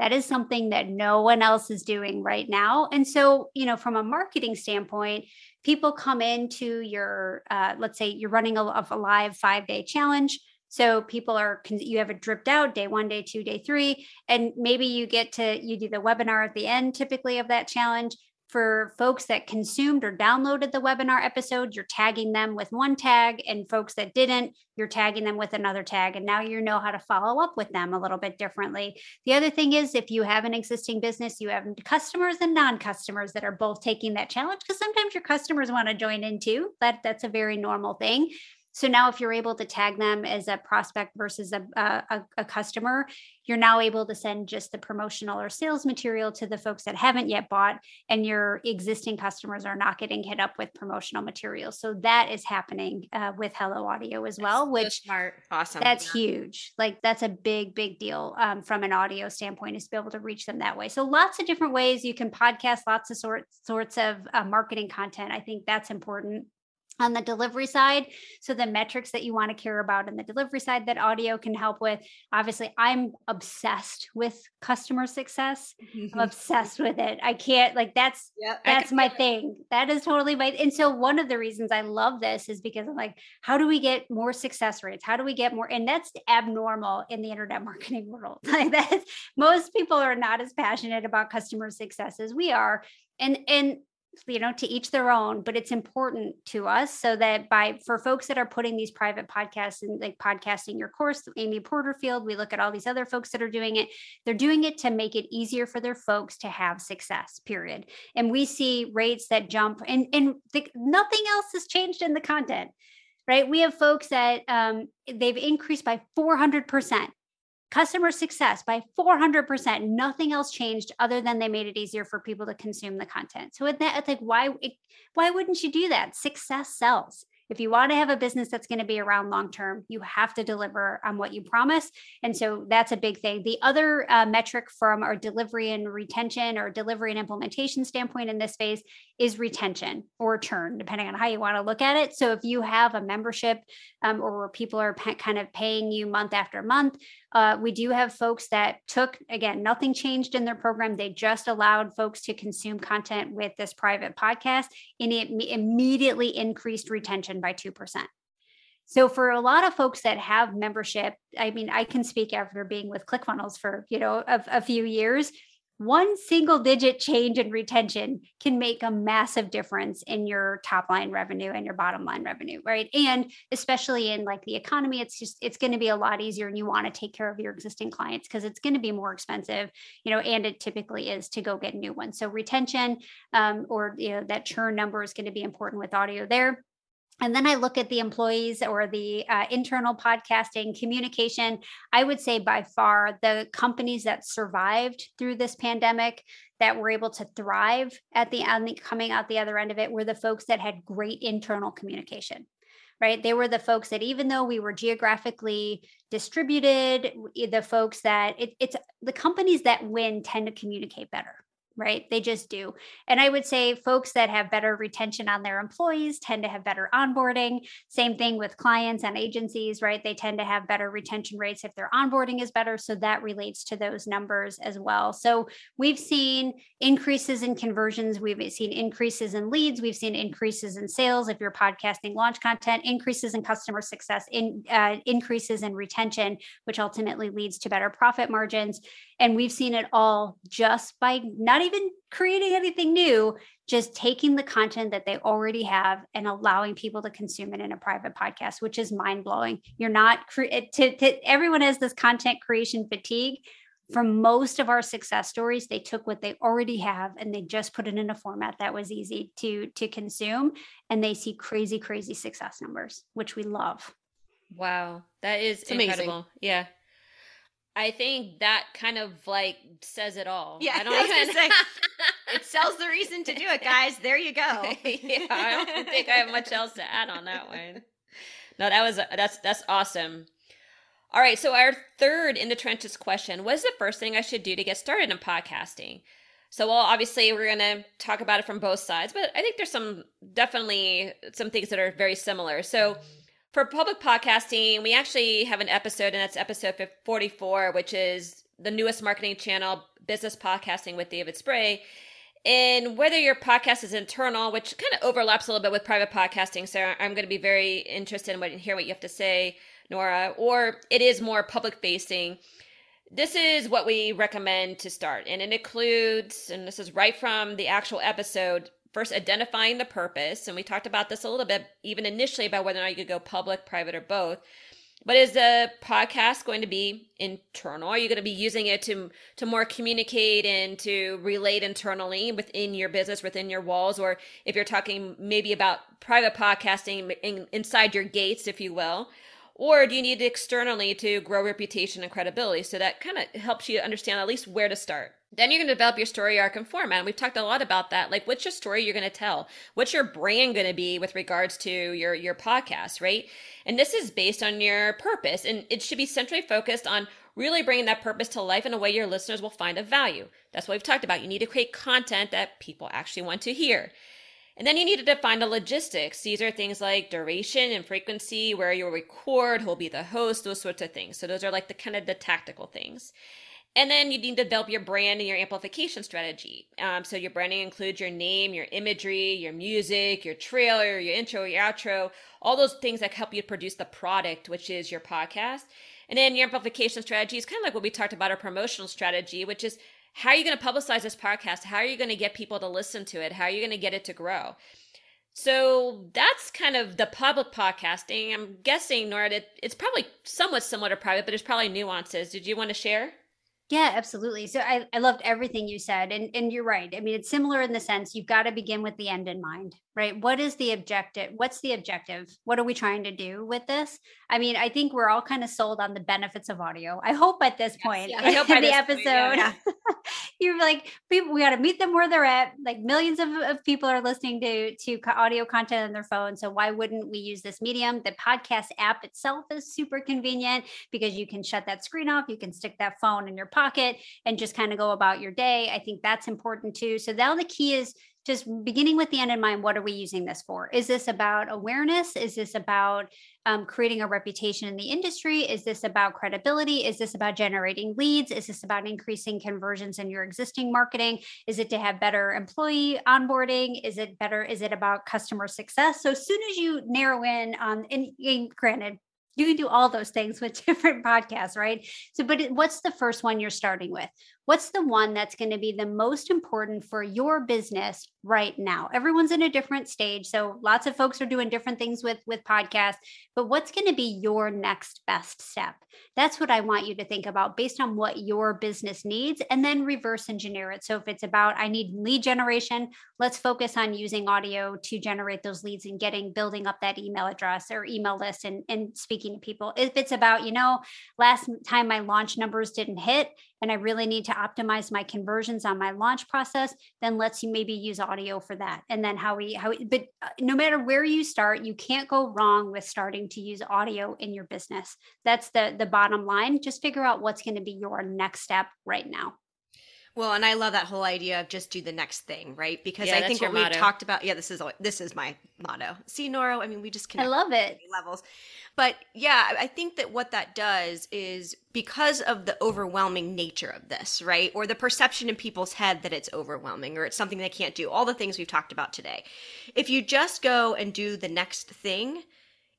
that is something that no one else is doing right now. And so, you know, from a marketing standpoint, people come into your, uh, let's say you're running a, a live five day challenge. So people are, you have it dripped out day one, day two, day three, and maybe you get to, you do the webinar at the end typically of that challenge for folks that consumed or downloaded the webinar episode, you're tagging them with one tag, and folks that didn't, you're tagging them with another tag. And now you know how to follow up with them a little bit differently. The other thing is, if you have an existing business, you have customers and non customers that are both taking that challenge, because sometimes your customers want to join in too. That, that's a very normal thing. So now, if you're able to tag them as a prospect versus a, a, a, customer, you're now able to send just the promotional or sales material to the folks that haven't yet bought, and your existing customers are not getting hit up with promotional material. So that is happening uh, with Hello Audio as well, which smart, awesome. That's yeah. huge. Like that's a big, big deal um, from an audio standpoint is to be able to reach them that way. So lots of different ways you can podcast, lots of sorts sorts of uh, marketing content. I think that's important on the delivery side. So, the metrics that you want to care about in the delivery side that audio can help with. Obviously, I'm obsessed with customer success. I'm obsessed with it. I can't, like, that's, yep, that's my thing. That is totally my, and so one of the reasons I love this is because I'm like, how do we get more success rates? How do we get more? And that's abnormal in the internet marketing world. Like, that most people are not as passionate about customer success as we are. And, and you know to each their own but it's important to us so that by for folks that are putting these private podcasts and like podcasting your course amy porterfield we look at all these other folks that are doing it they're doing it to make it easier for their folks to have success period. And we see rates that jump and and the, nothing else has changed in the content right? We have folks that um, they've increased by 400% customer success by 400% nothing else changed other than they made it easier for people to consume the content so that it's like why why wouldn't you do that success sells if you want to have a business that's going to be around long term, you have to deliver on what you promise. And so that's a big thing. The other uh, metric from our delivery and retention or delivery and implementation standpoint in this phase is retention or churn, depending on how you want to look at it. So if you have a membership um, or where people are pe- kind of paying you month after month, uh, we do have folks that took, again, nothing changed in their program. They just allowed folks to consume content with this private podcast, and it immediately increased retention by 2%. So for a lot of folks that have membership, I mean, I can speak after being with ClickFunnels for, you know, a, a few years one single digit change in retention can make a massive difference in your top line revenue and your bottom line revenue right? And especially in like the economy it's just it's going to be a lot easier and you want to take care of your existing clients because it's going to be more expensive you know and it typically is to go get new ones. So retention um, or you know that churn number is going to be important with audio there and then I look at the employees or the uh, internal podcasting communication. I would say by far the companies that survived through this pandemic, that were able to thrive at the end, coming out the other end of it, were the folks that had great internal communication. Right. They were the folks that, even though we were geographically distributed, the folks that it, it's the companies that win tend to communicate better right? They just do. And I would say folks that have better retention on their employees tend to have better onboarding. Same thing with clients and agencies, right? They tend to have better retention rates if their onboarding is better. So that relates to those numbers as well. So we've seen increases in conversions, we've seen increases in leads, we've seen increases in sales if you're podcasting launch content, increases in customer success, in uh, increases in retention, which ultimately leads to better profit margins. And we've seen it all just by not even creating anything new, just taking the content that they already have and allowing people to consume it in a private podcast, which is mind blowing. You're not, cre- to, to, everyone has this content creation fatigue. For most of our success stories, they took what they already have and they just put it in a format that was easy to to consume, and they see crazy, crazy success numbers, which we love. Wow, that is it's incredible. Amazing. Yeah, I think that kind of like says it all. Yeah, I don't even say it sells the reason to do it, guys. There you go. yeah, I don't think I have much else to add on that one. No, that was that's that's awesome. All right, so our third in the trenches question: What is the first thing I should do to get started in podcasting? So, well, obviously, we're going to talk about it from both sides, but I think there's some definitely some things that are very similar. So for public podcasting, we actually have an episode, and that's episode 44, which is the newest marketing channel, Business Podcasting with David Spray. And whether your podcast is internal, which kind of overlaps a little bit with private podcasting, so I'm going to be very interested in what hear what you have to say, Nora, or it is more public facing. This is what we recommend to start, and it includes, and this is right from the actual episode, first identifying the purpose and we talked about this a little bit even initially about whether or not you could go public private or both. But is the podcast going to be internal? Are you going to be using it to to more communicate and to relate internally within your business within your walls? Or if you're talking maybe about private podcasting in, inside your gates if you will or do you need it externally to grow reputation and credibility? So that kind of helps you understand at least where to start then you're going to develop your story arc and format. And we've talked a lot about that. Like, what's your story you're going to tell? What's your brand going to be with regards to your, your podcast, right? And this is based on your purpose. And it should be centrally focused on really bringing that purpose to life in a way your listeners will find of value. That's what we've talked about. You need to create content that people actually want to hear. And then you need to define the logistics. These are things like duration and frequency, where you'll record, who'll be the host, those sorts of things. So those are like the kind of the tactical things. And then you need to develop your brand and your amplification strategy. Um, so your branding includes your name, your imagery, your music, your trailer, your intro, your outro, all those things that help you produce the product, which is your podcast. And then your amplification strategy is kind of like what we talked about our promotional strategy, which is how are you going to publicize this podcast? How are you going to get people to listen to it? How are you going to get it to grow? So that's kind of the public podcasting. I'm guessing, Nora, it's probably somewhat similar to private, but there's probably nuances. Did you want to share? Yeah, absolutely. So I, I loved everything you said. And, and you're right. I mean, it's similar in the sense you've got to begin with the end in mind, right? What is the objective? What's the objective? What are we trying to do with this? I mean, I think we're all kind of sold on the benefits of audio. I hope at this yes, point yeah. I hope in the episode, point, yeah. you're like, people, we got to meet them where they're at. Like millions of, of people are listening to, to audio content on their phone. So why wouldn't we use this medium? The podcast app itself is super convenient because you can shut that screen off. You can stick that phone in your pocket pocket and just kind of go about your day. I think that's important too. So now the key is just beginning with the end in mind what are we using this for? Is this about awareness? Is this about um, creating a reputation in the industry? Is this about credibility? Is this about generating leads? Is this about increasing conversions in your existing marketing? Is it to have better employee onboarding? Is it better is it about customer success? So as soon as you narrow in on and, and granted you can do all those things with different podcasts, right? So, but what's the first one you're starting with? What's the one that's going to be the most important for your business right now? Everyone's in a different stage, so lots of folks are doing different things with with podcasts, but what's going to be your next best step? That's what I want you to think about based on what your business needs and then reverse engineer it. So if it's about I need lead generation, let's focus on using audio to generate those leads and getting building up that email address or email list and and speaking to people. If it's about, you know, last time my launch numbers didn't hit and I really need to optimize my conversions on my launch process, then let's maybe use audio for that. And then how we how but uh, no matter where you start, you can't go wrong with starting to use audio in your business. That's the the bottom line. Just figure out what's going to be your next step right now. Well, and I love that whole idea of just do the next thing, right? Because yeah, I think what we've talked about, yeah, this is this is my motto. See, Nora, I mean, we just connect. I love it. Levels, but yeah, I think that what that does is because of the overwhelming nature of this, right, or the perception in people's head that it's overwhelming or it's something they can't do. All the things we've talked about today. If you just go and do the next thing,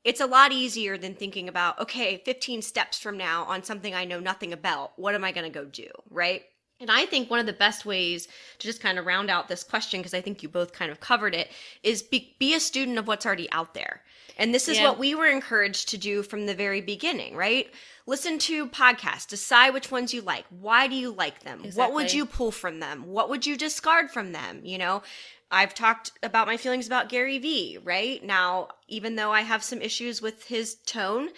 it's a lot easier than thinking about okay 15 steps from now on something i know nothing about what am i going to go do right and I think one of the best ways to just kind of round out this question, because I think you both kind of covered it, is be, be a student of what's already out there. And this is yeah. what we were encouraged to do from the very beginning, right? Listen to podcasts, decide which ones you like. Why do you like them? Exactly. What would you pull from them? What would you discard from them? You know, I've talked about my feelings about Gary Vee, right? Now, even though I have some issues with his tone,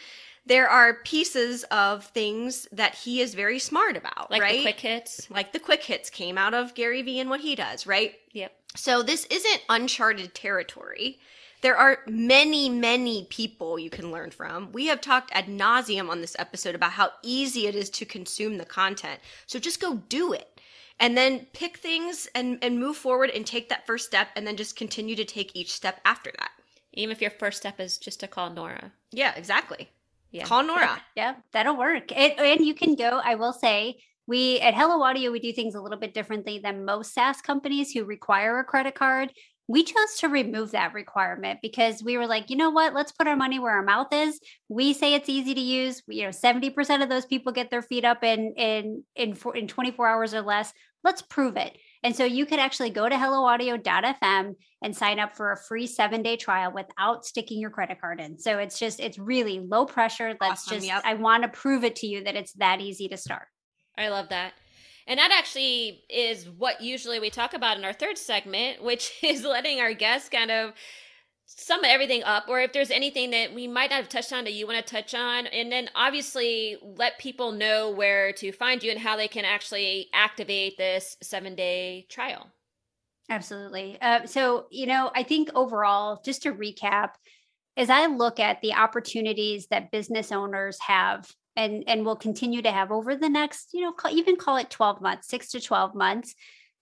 there are pieces of things that he is very smart about, like right? the quick hits. Like the quick hits came out of Gary Vee and what he does, right? Yep. So this isn't uncharted territory. There are many, many people you can learn from. We have talked ad nauseum on this episode about how easy it is to consume the content. So just go do it and then pick things and, and move forward and take that first step and then just continue to take each step after that. Even if your first step is just to call Nora. Yeah, exactly. Yeah. Call Nora. Yeah, that'll work. It, and you can go, I will say, we at Hello Audio, we do things a little bit differently than most SaaS companies who require a credit card. We chose to remove that requirement because we were like, you know what? Let's put our money where our mouth is. We say it's easy to use. You know, 70% of those people get their feet up in in in, in 24 hours or less. Let's prove it. And so you could actually go to helloaudio.fm and sign up for a free seven day trial without sticking your credit card in. So it's just, it's really low pressure. Let's awesome, just, yep. I want to prove it to you that it's that easy to start. I love that. And that actually is what usually we talk about in our third segment, which is letting our guests kind of sum everything up or if there's anything that we might not have touched on that you want to touch on and then obviously let people know where to find you and how they can actually activate this seven day trial. Absolutely. Uh, so you know i think overall just to recap as i look at the opportunities that business owners have and and will continue to have over the next you know even call it 12 months 6 to 12 months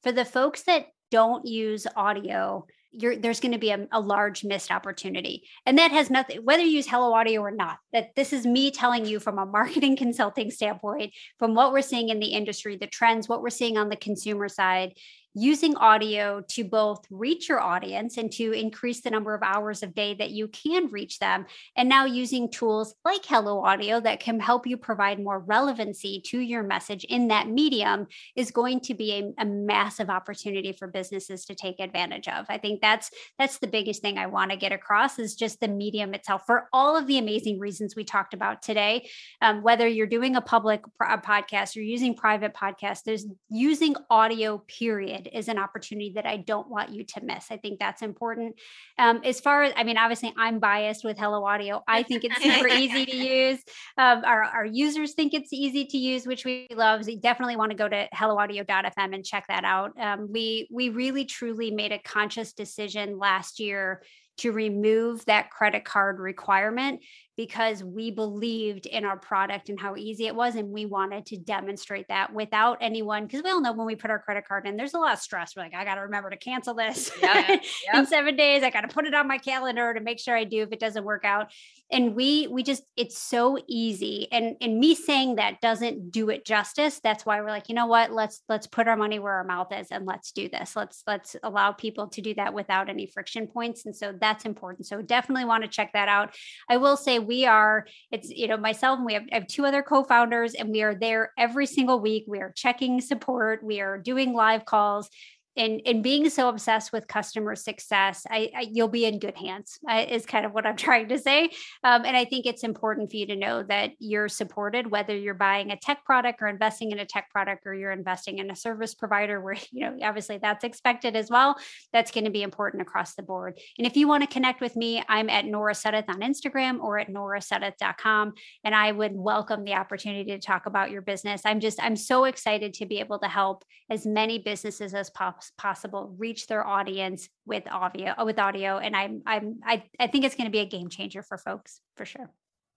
for the folks that don't use audio you're, there's going to be a, a, large missed opportunity. And that has nothing, whether you use Hello Audio or not, that this is me telling you from a marketing consulting standpoint, from what we're seeing in the industry, the trends, what we're seeing on the consumer side, using audio to both reach your audience and to increase the number of hours of day that you can reach them. And now using tools like Hello Audio that can help you provide more relevancy to your message in that medium is going to be a, a massive opportunity for businesses to take advantage of. I think that's that's the biggest thing I want to get across is just the medium itself for all of the amazing reasons we talked about today. Um, whether you're doing a public podcast or using private podcast, there's using audio period is an opportunity that I don't want you to miss. I think that's important. Um, as far as I mean, obviously I'm biased with Hello Audio. I think it's super easy to use. Um, our, our users think it's easy to use, which we love. So you definitely want to go to helloaudio.fm and check that out. Um, we we really truly made a conscious decision last year to remove that credit card requirement because we believed in our product and how easy it was. And we wanted to demonstrate that without anyone, because we all know when we put our credit card in, there's a lot of stress. We're like, I got to remember to cancel this yep, yep. in seven days. I got to put it on my calendar to make sure I do if it doesn't work out. And we, we just, it's so easy. And, and me saying that doesn't do it justice. That's why we're like, you know what, let's, let's put our money where our mouth is and let's do this. Let's, let's allow people to do that without any friction points. And so that's important. So definitely want to check that out. I will say we are, it's, you know, myself and we have, have two other co founders, and we are there every single week. We are checking support, we are doing live calls and and being so obsessed with customer success I, I you'll be in good hands uh, is kind of what i'm trying to say. Um, and i think it's important for you to know that you're supported whether you're buying a tech product or investing in a tech product or you're investing in a service provider where you know obviously that's expected as well that's going to be important across the board. And if you want to connect with me i'm at nora Sudduth on instagram or at norasudduth.com and i would welcome the opportunity to talk about your business. I'm just i'm so excited to be able to help as many businesses as possible possible reach their audience with audio uh, with audio and i'm i'm i, I think it's going to be a game changer for folks for sure.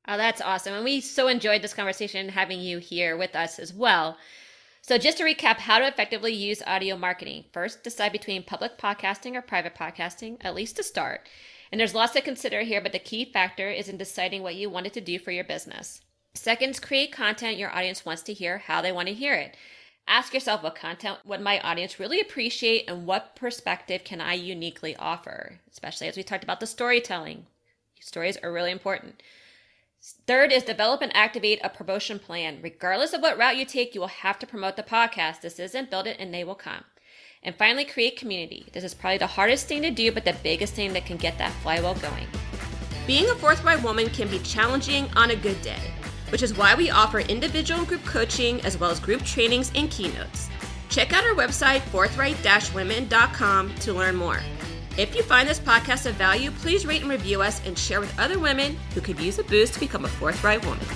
Oh that's awesome and we so enjoyed this conversation having you here with us as well. So just to recap how to effectively use audio marketing. First decide between public podcasting or private podcasting at least to start. And there's lots to consider here but the key factor is in deciding what you wanted to do for your business. Second, create content your audience wants to hear how they want to hear it Ask yourself what content would my audience really appreciate and what perspective can I uniquely offer, especially as we talked about the storytelling. Stories are really important. Third is develop and activate a promotion plan. Regardless of what route you take, you will have to promote the podcast. This isn't build it and they will come. And finally, create community. This is probably the hardest thing to do, but the biggest thing that can get that flywheel going. Being a forthright woman can be challenging on a good day which is why we offer individual and group coaching as well as group trainings and keynotes. Check out our website, forthright-women.com, to learn more. If you find this podcast of value, please rate and review us and share with other women who could use a boost to become a forthright woman.